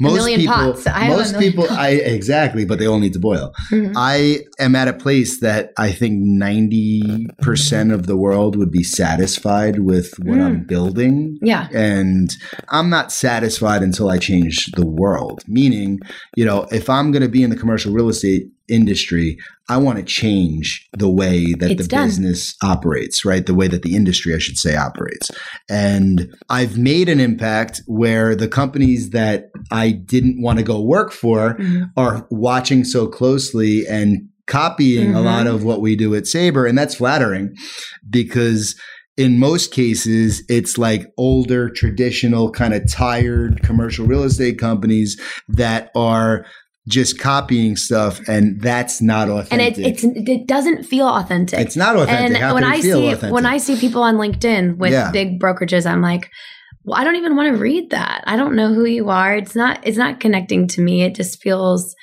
Speaker 3: Most
Speaker 1: million
Speaker 3: people,
Speaker 1: pots. I
Speaker 3: most people, I exactly, but they all need to boil.
Speaker 1: Mhm.
Speaker 3: I am at a place that I think 90% of the world would be satisfied with what
Speaker 1: Mm.
Speaker 3: I'm building.
Speaker 1: Yeah.
Speaker 3: And I'm not satisfied until I change the world. Meaning, you know, if I'm going to be in the commercial real estate industry, I want to change the way that
Speaker 1: It's
Speaker 3: the
Speaker 1: done.
Speaker 3: business operates, right? The way that the industry, I should say, operates. And I've made an impact where the companies that I didn't want to go work for
Speaker 1: Mhm.
Speaker 3: are watching so closely and copying a
Speaker 1: Mhm.
Speaker 3: lot of what we do at Sabre. And that's flattering because in most cases, it's like older, traditional, kind of tired commercial real estate companies that are just copying stuff. And that's not authentic.
Speaker 1: And it, it's it doesn't feel authentic.
Speaker 3: It's not authentic.
Speaker 1: And
Speaker 3: How
Speaker 1: when I
Speaker 3: feel
Speaker 1: see
Speaker 3: authentic?
Speaker 1: when I see people on LinkedIn with
Speaker 3: Yeah.
Speaker 1: big brokerages, I'm like, well, I don't even want to read that. I don't know who you are. It's not it's not connecting to me. It just feels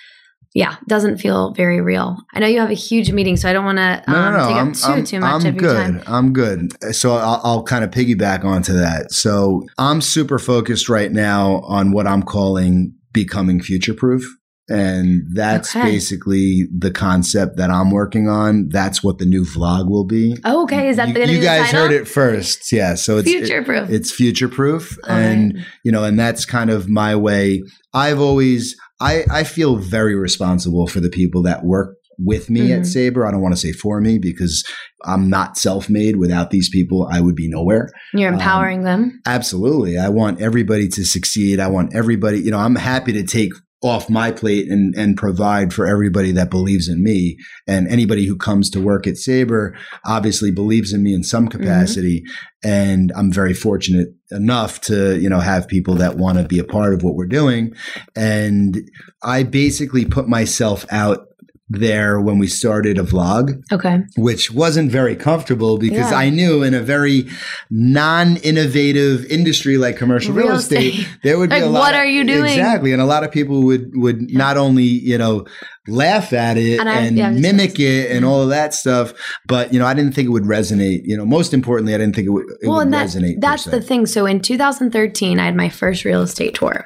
Speaker 1: yeah, doesn't feel very real. I know you have a huge meeting, so I don't want to um,
Speaker 3: no, no.
Speaker 1: take
Speaker 3: I'm,
Speaker 1: up too
Speaker 3: I'm,
Speaker 1: too much
Speaker 3: I'm
Speaker 1: of your
Speaker 3: good.
Speaker 1: time.
Speaker 3: I'm good. So I'll, I'll kind of piggyback onto that. So I'm super focused right now on what I'm calling becoming future proof. And that's
Speaker 1: Okay.
Speaker 3: basically the concept that I'm working on. That's what the new vlog will be.
Speaker 1: Oh, okay, is that
Speaker 3: you,
Speaker 1: the
Speaker 3: you guys heard it first? Yeah. So it's
Speaker 1: Future proof.
Speaker 3: it's future proof, and
Speaker 1: right.
Speaker 3: you know, and that's kind of my way. I've always, I, I feel very responsible for the people that work with me
Speaker 1: Mhm.
Speaker 3: at Sabre. I don't want to say for me because I'm not self made. Without these people, I would be nowhere.
Speaker 1: You're
Speaker 3: um,
Speaker 1: empowering them.
Speaker 3: Absolutely. I want everybody to succeed. I want everybody, you know, I'm happy to take off my plate and, and provide for everybody that believes in me. And anybody who comes to work at Sabre obviously believes in me in some mm-hmm. capacity. And I'm very fortunate enough to, you know, have people that want to be a part of what we're doing. And I basically put myself out there when we started a vlog,
Speaker 1: Okay.
Speaker 3: which wasn't very comfortable because
Speaker 1: Yeah.
Speaker 3: I knew in a very non-innovative industry like commercial real,
Speaker 1: Real
Speaker 3: estate,
Speaker 1: estate.
Speaker 3: there would
Speaker 1: Like,
Speaker 3: be a lot.
Speaker 1: what
Speaker 3: of-
Speaker 1: are you doing?
Speaker 3: Exactly, and a lot of people would would not only you know laugh at it
Speaker 1: And
Speaker 3: and,
Speaker 1: yeah,
Speaker 3: mimic it and mm-hmm. all of that stuff, but you know I didn't think it would resonate. You know, most importantly, I didn't think it would, it
Speaker 1: well,
Speaker 3: would
Speaker 1: and that,
Speaker 3: resonate.
Speaker 1: that's the thing. So in 2013, I had my first real estate tour.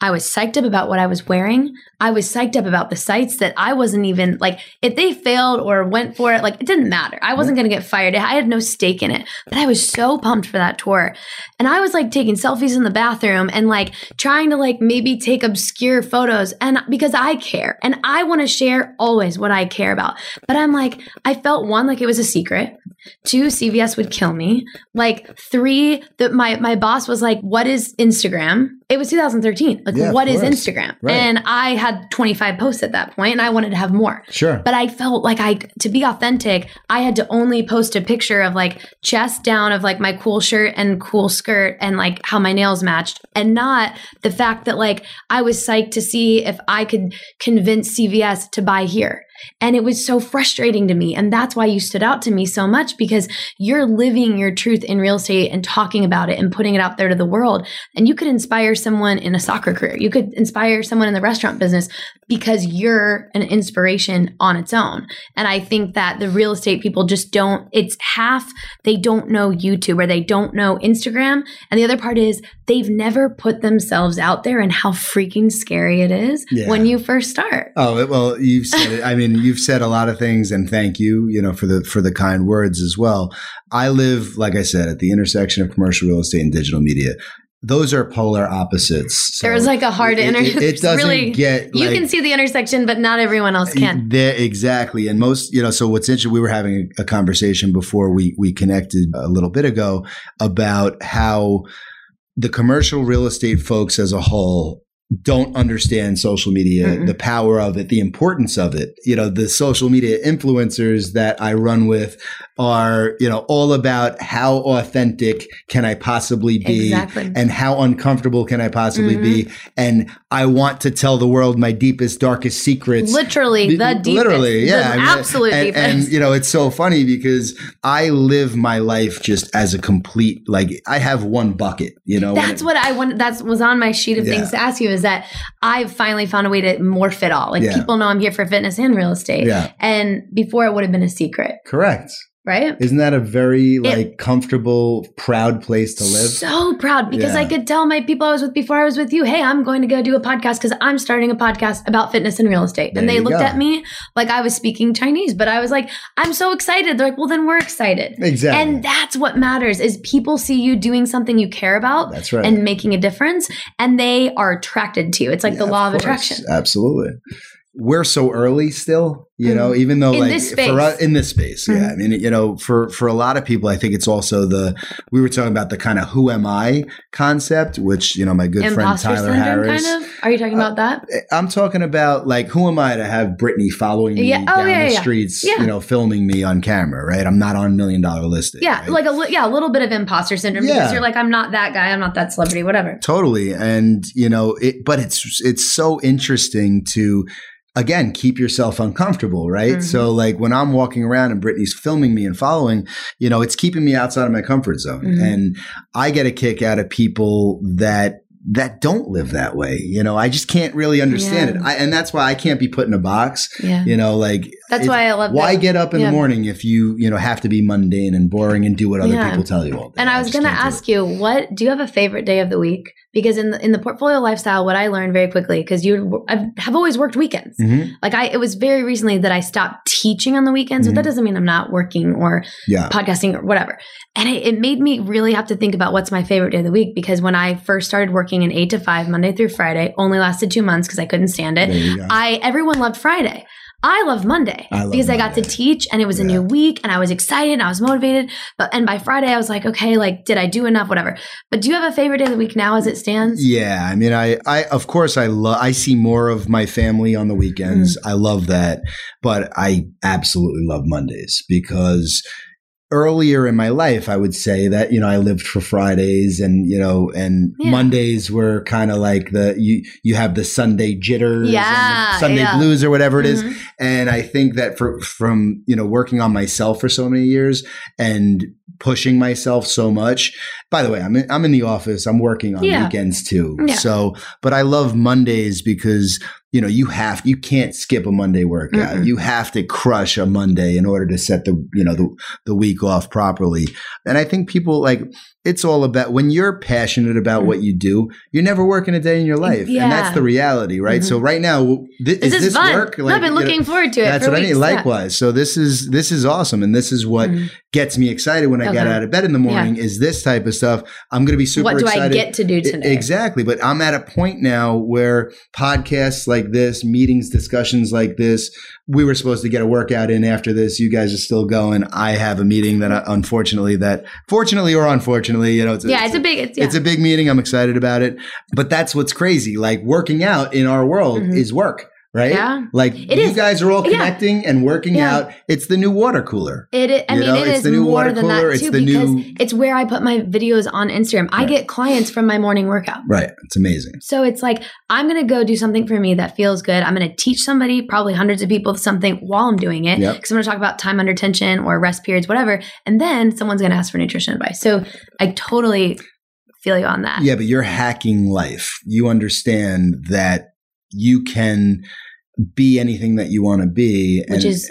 Speaker 1: I was psyched up about what I was wearing. I was psyched up about the sites that I wasn't even like, if they failed or went for it, like it didn't matter. I wasn't going to get fired. I had no stake in it, but I was so pumped for that tour. And I was like taking selfies in the bathroom and like trying to like maybe take obscure photos and because I care and I want to share always what I care about. But I'm like, I felt one, like it was a secret. Two, CVS would kill me. Like three, that my my boss was like, "What is Instagram?" It was 2013. Like,
Speaker 3: Yeah,
Speaker 1: what is
Speaker 3: course.
Speaker 1: Instagram?
Speaker 3: Right.
Speaker 1: And I had 25 posts at that point, and I wanted to have more.
Speaker 3: Sure.
Speaker 1: But I felt like I to be authentic, I had to only post a picture of like chest down of like my cool shirt and cool skirt and like how my nails matched and not the fact that like I was psyched to see if I could convince CVS to buy here. And it was so frustrating to me. And that's why you stood out to me so much because you're living your truth in real estate and talking about it and putting it out there to the world. And you could inspire someone in a soccer career. You could inspire someone in the restaurant business because you're an inspiration on its own. And I think that the real estate people just don't, it's half they don't know YouTube or they don't know Instagram. And the other part is they've never put themselves out there and how freaking scary it is
Speaker 3: Yeah.
Speaker 1: when you first start.
Speaker 3: Oh well, you've said it. I mean, you've said a lot of things, and thank you, you know, for the for the kind words as well. I live, like I said, at the intersection of commercial real estate and digital media. Those are polar opposites. So
Speaker 1: There's like a hard
Speaker 3: it, It, it doesn't
Speaker 1: really-
Speaker 3: get.
Speaker 1: You can see the intersection, but not everyone else can.
Speaker 3: There, exactly. And most, you know, so what's interesting, we were having a, a conversation before we, we connected a little bit ago about how the commercial real estate folks as a whole don't understand social media,
Speaker 1: Mm-mm.
Speaker 3: the power of it, the importance of it. You know, the social media influencers that I run with are, you know, all about how authentic can I possibly be
Speaker 1: Exactly.
Speaker 3: and how uncomfortable can I possibly
Speaker 1: Mhm.
Speaker 3: be. And I want to tell the world my deepest, darkest secrets.
Speaker 1: Literally, the deepest.
Speaker 3: Literally, yeah.
Speaker 1: The
Speaker 3: I mean,
Speaker 1: absolute
Speaker 3: and,
Speaker 1: deepest.
Speaker 3: And you know, it's so funny because I live my life just as a complete like I have one bucket. You know,
Speaker 1: That's
Speaker 3: it-
Speaker 1: what I wanted. That was on my sheet of
Speaker 3: Yeah.
Speaker 1: things to ask you. Is that I've finally found a way to morph it all. Like
Speaker 3: Yeah.
Speaker 1: people know I'm here for fitness and real estate.
Speaker 3: Yeah,
Speaker 1: And before it would have been a secret,
Speaker 3: correct.
Speaker 1: Right?
Speaker 3: Isn't that a very like comfortable, proud place to live?
Speaker 1: So proud because
Speaker 3: Yeah.
Speaker 1: I could tell my people I was with before I was with you, hey, I'm going to go do a podcast because I'm starting a podcast about fitness and real estate.
Speaker 3: There
Speaker 1: and they looked
Speaker 3: go.
Speaker 1: at me like I was speaking Chinese, but I was like, I'm so excited. They're like, well, then we're excited.
Speaker 3: Exactly.
Speaker 1: And that's what matters is people see you doing something you care about
Speaker 3: That's right.
Speaker 1: and making a difference and they are attracted to you. It's like the law of,
Speaker 3: course.
Speaker 1: attraction.
Speaker 3: Absolutely. We're so early still, you know, even though
Speaker 1: Mm-hmm. In
Speaker 3: like
Speaker 1: this
Speaker 3: for us in this space, yeah.
Speaker 1: Mhm.
Speaker 3: I mean, you know, for for a lot of people, I think it's also the we were talking about the kind of who am I concept, which you know, my good
Speaker 1: Imposter
Speaker 3: friend Tyler Harris.
Speaker 1: kind of. Are you talking about that?
Speaker 3: I'm talking about like who am I to have Brittany following me
Speaker 1: Yeah. Oh,
Speaker 3: down
Speaker 1: yeah,
Speaker 3: the
Speaker 1: yeah.
Speaker 3: streets,
Speaker 1: Yeah.
Speaker 3: you know, filming me on camera, right? I'm not on million dollar listing.
Speaker 1: Yeah,
Speaker 3: right?
Speaker 1: like a li- yeah, a little bit of imposter syndrome
Speaker 3: Yeah.
Speaker 1: because you're like, I'm not that guy, I'm not that celebrity, whatever.
Speaker 3: totally and you know it but it's it's so interesting to again keep yourself uncomfortable right
Speaker 1: Mhm.
Speaker 3: so like when i'm walking around and brittany's filming me and following you know it's keeping me outside of my comfort zone
Speaker 1: Mhm.
Speaker 3: and i get a kick out of people that that don't live that way you know i just can't really understand
Speaker 1: Yeah.
Speaker 3: it I, and that's why i can't be put in a box
Speaker 1: Yeah,
Speaker 3: you know like
Speaker 1: that's why I love.
Speaker 3: why
Speaker 1: that.
Speaker 3: get up in
Speaker 1: Yeah.
Speaker 3: the morning if you you know have to be mundane and boring and do what other
Speaker 1: Yeah.
Speaker 3: people tell you all day
Speaker 1: And I was going to ask you, what do you have a favorite day of the week? Because in the, in the portfolio lifestyle, what I learned very quickly, because you I have always worked weekends.
Speaker 3: Mhm.
Speaker 1: Like I, it was very recently that I stopped teaching on the weekends, but that
Speaker 3: Mhm.
Speaker 1: doesn't mean I'm not working or
Speaker 3: yeah
Speaker 1: podcasting or whatever. And it, it made me really have to think about what's my favorite day of the week because when I first started working in eight to five, Monday through Friday, only lasted two months because I couldn't stand it.
Speaker 3: there you go
Speaker 1: I everyone loved Friday. I love Monday
Speaker 3: I love
Speaker 1: because I got to teach and it was a new week and I was excited and I was motivated. But and by Friday I was like, okay, like did I do enough? Whatever. But do you have a favorite day of the week now as it stands?
Speaker 3: Yeah, I mean, I, I, of course, I love. I see more of my family on the weekends.
Speaker 1: Mm.
Speaker 3: I love that, but I absolutely love Mondays because earlier in my life, I would say that, you know, I lived for Fridays and, you know, and
Speaker 1: Yeah.
Speaker 3: Mondays were kind of like the, you, you have the Sunday jitters, and the
Speaker 1: Yeah,
Speaker 3: Sunday
Speaker 1: yeah.
Speaker 3: blues or whatever it is.
Speaker 1: Mhm.
Speaker 3: And I think that for, from, you know, working on myself for so many years and pushing myself so much, by the way, I'm in, I'm in the office. I'm working on
Speaker 1: Yeah.
Speaker 3: weekends too.
Speaker 1: Yeah.
Speaker 3: So, but I love Mondays because, you know, you have, you can't skip a Monday workout.
Speaker 1: Mm-mm.
Speaker 3: You have to crush a Monday in order to set the, you know, the, the week off properly. And I think people like, it's all about when you're passionate about what you do, you're never working a day in your life.
Speaker 1: Yeah.
Speaker 3: And that's the reality, right? So right now, th-
Speaker 1: This
Speaker 3: is
Speaker 1: is
Speaker 3: this
Speaker 1: fun.
Speaker 3: work?
Speaker 1: no, I've been
Speaker 3: you know,
Speaker 1: looking forward to it.
Speaker 3: that's what I
Speaker 1: weeks.
Speaker 3: mean.
Speaker 1: Yeah.
Speaker 3: Likewise. So this is this is awesome, and this is what
Speaker 1: Mhm.
Speaker 3: gets me excited when I get out of bed in the morning. Is this type of stuff? I'm going to be super
Speaker 1: What do
Speaker 3: excited.
Speaker 1: I get to do
Speaker 3: I-
Speaker 1: today?
Speaker 3: Exactly. But I'm at a point now where podcasts like this, meetings, discussions like this, we were supposed to get a workout in after this. You guys are still going. I have a meeting that I, unfortunately that fortunately or unfortunately, you know, it's
Speaker 1: Yeah, it's a big. It's, yeah.
Speaker 3: it's a big meeting. I'm excited about it. But that's what's crazy. Like working out in our world
Speaker 1: Mhm.
Speaker 3: is work, right?
Speaker 1: Yeah.
Speaker 3: Like
Speaker 1: It
Speaker 3: you
Speaker 1: is.
Speaker 3: guys are all
Speaker 1: Yeah.
Speaker 3: connecting and working
Speaker 1: Yeah.
Speaker 3: out. It's the new water cooler.
Speaker 1: It, i- I
Speaker 3: You
Speaker 1: mean,
Speaker 3: know,
Speaker 1: it
Speaker 3: it's
Speaker 1: is
Speaker 3: the new water cooler, it's
Speaker 1: too,
Speaker 3: the new-
Speaker 1: it's where I put my videos on Instagram. I
Speaker 3: Right.
Speaker 1: get clients from my morning workout.
Speaker 3: Right. It's amazing.
Speaker 1: So it's like, I'm going to go do something for me that feels good. I'm going to teach somebody, probably hundreds of people, something while I'm doing it. Because
Speaker 3: Yep.
Speaker 1: I'm going to talk about time under tension or rest periods, whatever. And then someone's going to ask for nutrition advice. So I totally feel you on that.
Speaker 3: Yeah, but you're hacking life. You understand that you can be anything that you want to be.
Speaker 1: Which
Speaker 3: and
Speaker 1: is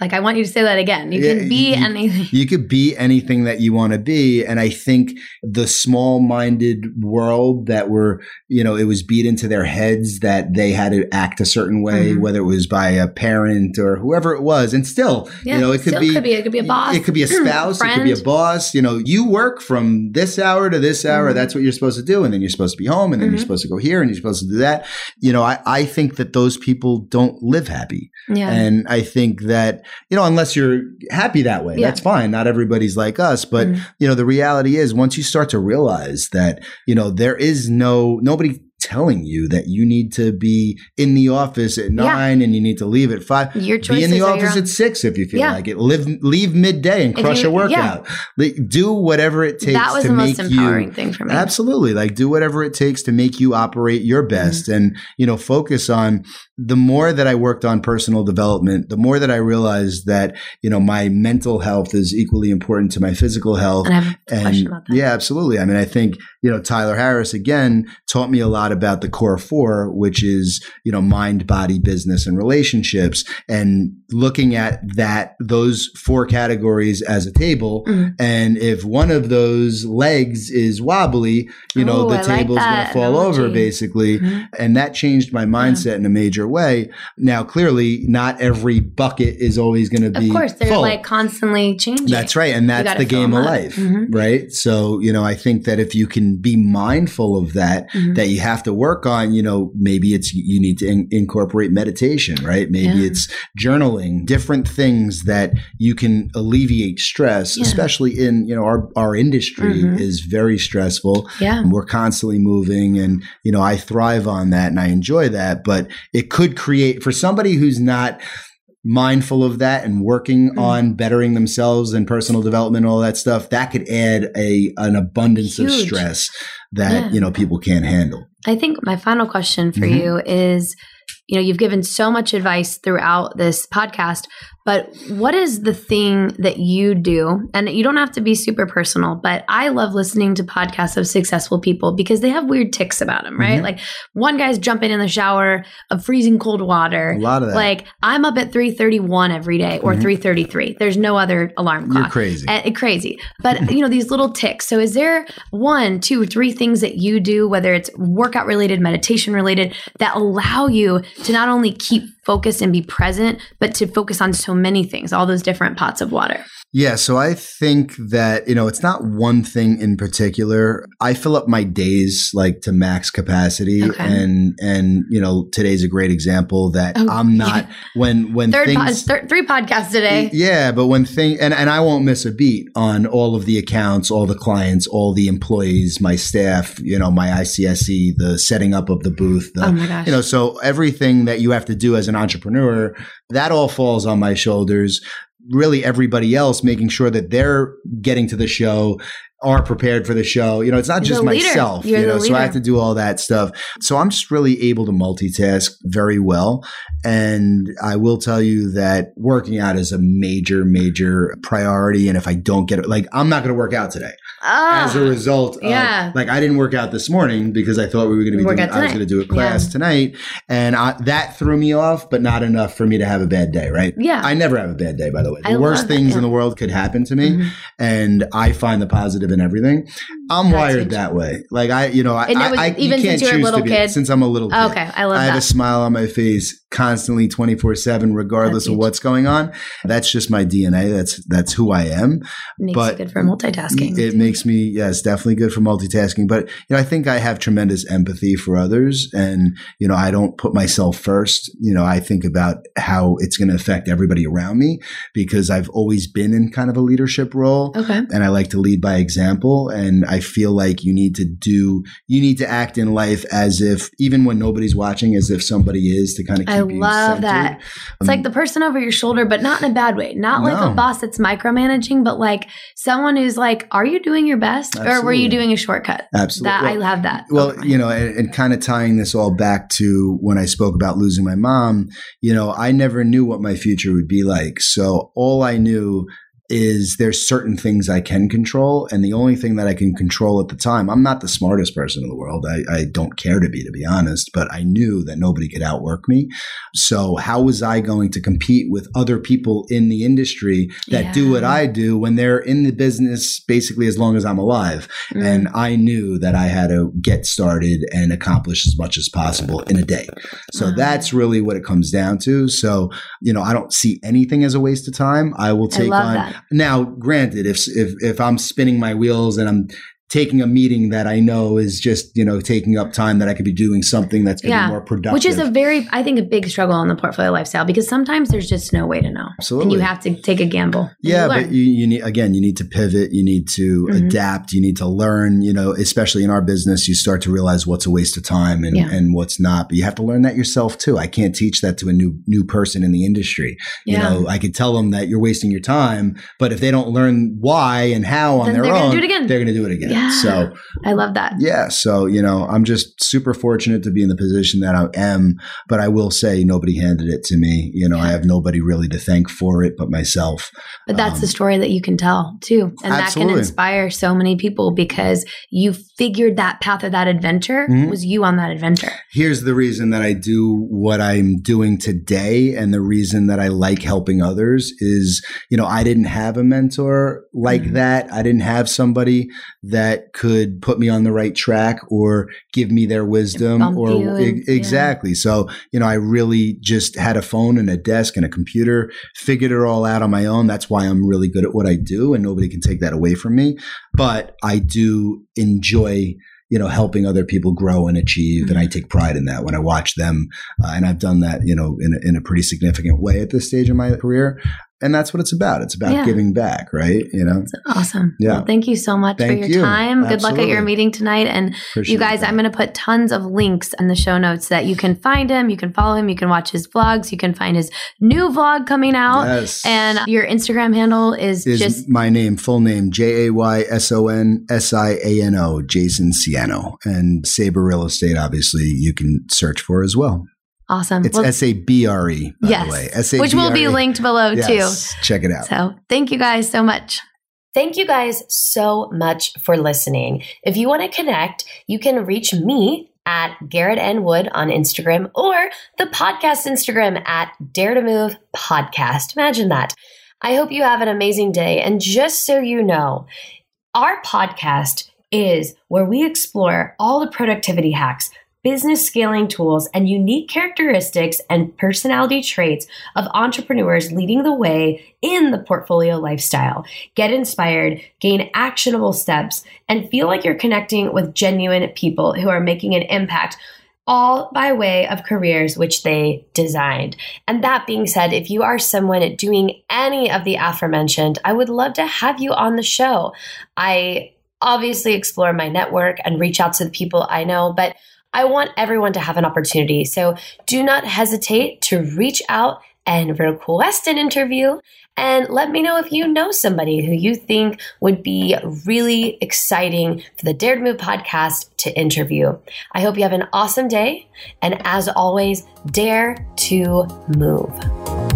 Speaker 1: like, I want you to say that again. You
Speaker 3: Yeah,
Speaker 1: can be
Speaker 3: you-
Speaker 1: anything.
Speaker 3: you could be anything that you want to be. And I think the small minded world that were, you know, it was beat into their heads that they had to act a certain way,
Speaker 1: Mhm.
Speaker 3: whether it was by a parent or whoever it was. And still,
Speaker 1: Yeah,
Speaker 3: you know, it could be,
Speaker 1: could be. It could be a boss.
Speaker 3: It could be a spouse. It could be a boss. You know, you work from this hour to this hour.
Speaker 1: Mhm.
Speaker 3: That's what you're supposed to do. And then you're supposed to be home and then
Speaker 1: Mhm.
Speaker 3: you're supposed to go here and you're supposed to do that. You know, I, I think that those people don't live happy.
Speaker 1: Yeah.
Speaker 3: And I think that, you know, unless you're happy that way,
Speaker 1: Yeah.
Speaker 3: that's fine. Not everybody's like us. But,
Speaker 1: Mhm.
Speaker 3: you know, the reality is once you start to realize that, you know, there is no, nobody telling you that you need to be in the office at
Speaker 1: Yeah.
Speaker 3: nine and you need to leave at five.
Speaker 1: Your
Speaker 3: Be in the office at six if you feel
Speaker 1: Yeah.
Speaker 3: like it. Live, leave midday and crush
Speaker 1: you-
Speaker 3: a workout. Like, do whatever it takes
Speaker 1: That was
Speaker 3: to
Speaker 1: the
Speaker 3: make
Speaker 1: most
Speaker 3: you
Speaker 1: empowering thing for me.
Speaker 3: Absolutely. Like do whatever it takes to make you operate your
Speaker 1: Mm-hmm.
Speaker 3: best and, you know, focus on the more that I worked on personal development, the more that I realized that, you know, my mental health is equally important to my physical health.
Speaker 1: And I have a
Speaker 3: And
Speaker 1: question about that.
Speaker 3: yeah, absolutely. I mean, I think, you know, Tyler Harris again taught me a lot about the core four, which is, you know, mind, body, business, and relationships and looking at that, those four categories as a table.
Speaker 1: Mhm.
Speaker 3: And if one of those legs is wobbly, you know,
Speaker 1: Oh,
Speaker 3: the
Speaker 1: I like
Speaker 3: table's going to fall over
Speaker 1: analogy.
Speaker 3: basically.
Speaker 1: Mhm.
Speaker 3: And that changed my mindset in a major way. Now, clearly, not every bucket is always going to be.
Speaker 1: Of course, they're
Speaker 3: full.
Speaker 1: like constantly changing.
Speaker 3: That's right. And that's the game of
Speaker 1: up.
Speaker 3: life,
Speaker 1: Mhm.
Speaker 3: right? So, you know, I think that if you can be mindful of that,
Speaker 1: Mhm.
Speaker 3: that you have to work on, you know, maybe it's you need to in- incorporate meditation, right? Maybe
Speaker 1: Yeah.
Speaker 3: it's journaling, different things that you can alleviate stress,
Speaker 1: Yeah.
Speaker 3: especially in, you know, our, our industry
Speaker 1: Mhm.
Speaker 3: is very stressful
Speaker 1: Yeah.
Speaker 3: and we're constantly moving and you know i thrive on that and i enjoy that but it could create for somebody who's not mindful of that and working
Speaker 1: Mhm.
Speaker 3: on bettering themselves and personal development and all that stuff that could add a an abundance of stress that
Speaker 1: Yeah.
Speaker 3: you know people can't handle
Speaker 1: I think my final question for
Speaker 3: Mhm.
Speaker 1: you is you know, you've given so much advice throughout this podcast, but what is the thing that you do? And you don't have to be super personal, but I love listening to podcasts of successful people because they have weird ticks about them, right?
Speaker 3: Mhm.
Speaker 1: Like one guy's jumping in the shower of freezing cold water.
Speaker 3: a lot of that
Speaker 1: Like I'm up at 3:31 every day or
Speaker 3: Mhm.
Speaker 1: 3:33. There's no other alarm clock.
Speaker 3: you're crazy
Speaker 1: Uh, crazy. But you know, these little ticks. So is there one, two, three things that you do, whether it's workout related, meditation related, that allow you to not only keep focused and be present, but to focus on so many things, all those different pots of water?
Speaker 3: Yeah, so I think that, you know, it's not one thing in particular. I fill up my days like to max capacity
Speaker 1: Okay.
Speaker 3: and and you know, today's a great example that
Speaker 1: Oh,
Speaker 3: I'm not when when
Speaker 1: Third, po-
Speaker 3: things
Speaker 1: three podcasts today.
Speaker 3: Yeah, but when thing and, and I won't miss a beat on all of the accounts, all the clients, all the employees, my staff, you know, my ICSC, the setting up of the booth, the
Speaker 1: Oh my gosh.
Speaker 3: you know, so everything that you have to do as an entrepreneur, that all falls on my shoulders. Really everybody else making sure that they're getting to the show are prepared for the show. You know, it's not just myself,
Speaker 1: You're
Speaker 3: you know, so I have to do all that stuff. So I'm just really able to multitask very well. And I will tell you that working out is a major, major priority. And if I don't get it, like, I'm not going to work out today
Speaker 1: Ah,
Speaker 3: as a result of,
Speaker 1: yeah.
Speaker 3: like, I didn't work out this morning because I thought we were going to be doing, I was going to do a class
Speaker 1: Yeah.
Speaker 3: tonight. And I, that threw me off, but not enough for me to have a bad day, right?
Speaker 1: yeah.
Speaker 3: I never have a bad day, by the way. The
Speaker 1: I
Speaker 3: worst
Speaker 1: love that,
Speaker 3: things
Speaker 1: yeah.
Speaker 3: in the world could happen to me,
Speaker 1: Mhm.
Speaker 3: and I find the positive in everything. I'm wired that way. Like I, you know, I,
Speaker 1: was
Speaker 3: I, I
Speaker 1: even since you were a
Speaker 3: choose
Speaker 1: little
Speaker 3: to be,
Speaker 1: kid?
Speaker 3: Since I'm a little oh, kid.
Speaker 1: Oh, okay, I love
Speaker 3: I have a smile on my face constantly 24 7 regardless of what's going on that's just my dna that's that's who i am
Speaker 1: Makes
Speaker 3: but
Speaker 1: good for multitasking.
Speaker 3: it makes me yes definitely good for multitasking but you know i think i have tremendous empathy for others and you know i don't put myself first you know i think about how it's going to affect everybody around me because i've always been in kind of a leadership role
Speaker 1: okay.
Speaker 3: and I like to lead by example. And I feel like you need to do, you need to act in life as if, even when nobody's watching, as if somebody is to kind of keep
Speaker 1: I love
Speaker 3: centered.
Speaker 1: that. It's like um, the person over your shoulder, but not in a bad way. Not like
Speaker 3: No.
Speaker 1: a boss that's micromanaging, but like someone who's like, "Are you doing your best, or were you doing a shortcut?"
Speaker 3: Absolutely.
Speaker 1: That
Speaker 3: Well-
Speaker 1: I have that.
Speaker 3: Well,
Speaker 1: Okay.
Speaker 3: you know, and, and kind of tying this all back to when I spoke about losing my mom, you know, I never knew what my future would be like. So all I knew is there's certain things I can control. And the only thing that I can control at the time, I'm not the smartest person in the world. I, I don't care to be, to be honest, but I knew that nobody could outwork me. So how was I going to compete with other people in the industry that do what I do when they're in the business basically as long as I'm alive?
Speaker 1: Mm.
Speaker 3: And I knew that I had to get started and accomplish as much as possible in a day. So
Speaker 1: Wow.
Speaker 3: that's really what it comes down to. So, you know, I don't see anything as a waste of time. I will take on
Speaker 1: that.
Speaker 3: Now, granted, if if if I'm spinning my wheels and I'm taking a meeting that I know is just, you know, taking up time that I could be doing something that's going to
Speaker 1: Yeah.
Speaker 3: be more productive.
Speaker 1: Which is a very, I think, a big struggle in the portfolio lifestyle because sometimes there's just no way to know,
Speaker 3: Absolutely.
Speaker 1: and you have to take a gamble.
Speaker 3: Yeah,
Speaker 1: you
Speaker 3: but you, you need again, you need to pivot, you need to
Speaker 1: Mhm.
Speaker 3: adapt, you need to learn, you know, especially in our business, you start to realize what's a waste of time and,
Speaker 1: Yeah.
Speaker 3: and what's not. But you have to learn that yourself too. I can't teach that to a new new person in the industry. You
Speaker 1: Yeah.
Speaker 3: know, I could tell them that you're wasting your time, but if they don't learn why and how on
Speaker 1: Then
Speaker 3: their own,
Speaker 1: do it again.
Speaker 3: they're going to do it again.
Speaker 1: Yeah.
Speaker 3: So
Speaker 1: I love that.
Speaker 3: yeah, so you know, I'm just super fortunate to be in the position that I am. But I will say, nobody handed it to me. You know, I have nobody really to thank for it but myself.
Speaker 1: But that's
Speaker 3: Um,
Speaker 1: the story that you can tell too. And that can inspire so many people because you figured that path of that adventure
Speaker 3: Mhm.
Speaker 1: was you on that adventure.
Speaker 3: Here's the reason that I do what I'm doing today, and the reason that I like helping others is, you know, I didn't have a mentor like
Speaker 1: Mhm.
Speaker 3: that. I didn't have somebody that could put me on the right track or give me their wisdom or e- exactly. So, you know, I really just had a phone and a desk and a computer, figured it all out on my own. That's why I'm really good at what I do and nobody can take that away from me. But I do enjoy you know, helping other people grow and achieve. And I
Speaker 1: Mm-hmm.
Speaker 3: take pride in that when I watch them. Uh, and I've done that, you know, in a, in a pretty significant way at this stage of my career. And that's what it's about. It's about
Speaker 1: Yeah.
Speaker 3: giving back, right? You know,
Speaker 1: Awesome.
Speaker 3: Yeah.
Speaker 1: Well, thank you so much
Speaker 3: Thank
Speaker 1: for your
Speaker 3: you.
Speaker 1: time. Good luck at your meeting tonight. And
Speaker 3: Appreciate
Speaker 1: you guys,
Speaker 3: that.
Speaker 1: I'm going to put tons of links in the show notes that you can find him. You can follow him. You can watch his vlogs. You can find his new vlog coming out.
Speaker 3: Yes.
Speaker 1: And your Instagram handle is,
Speaker 3: is
Speaker 1: just
Speaker 3: my name, full name, J A Y S O N S I A N O, Jayson Saviano. And Sabre Real Estate, obviously, you can search for as well.
Speaker 1: Awesome.
Speaker 3: It's
Speaker 1: Well,
Speaker 3: S A B R E, by
Speaker 1: yes,
Speaker 3: the way. S A B R E.
Speaker 1: which will be linked below too.
Speaker 3: Check it out.
Speaker 1: So thank you guys so much. Thank you guys so much for listening. If you want to connect, you can reach me at Garrett N. Wood on Instagram or the podcast Instagram at Dare to Move Podcast. Imagine that. I hope you have an amazing day. And just so you know, our podcast is where we explore all the productivity hacks, business scaling tools, and unique characteristics and personality traits of entrepreneurs leading the way in the portfolio lifestyle. Get inspired, gain actionable steps, and feel like you're connecting with genuine people who are making an impact. All by way of careers which they designed. And that being said, if you are someone doing any of the aforementioned, I would love to have you on the show. I obviously explore my network and reach out to the people I know, but I want everyone to have an opportunity. So do not hesitate to reach out and request an interview. And let me know if you know somebody who you think would be really exciting for the Dare to Move podcast to interview. I hope you have an awesome day. And as always, dare to move.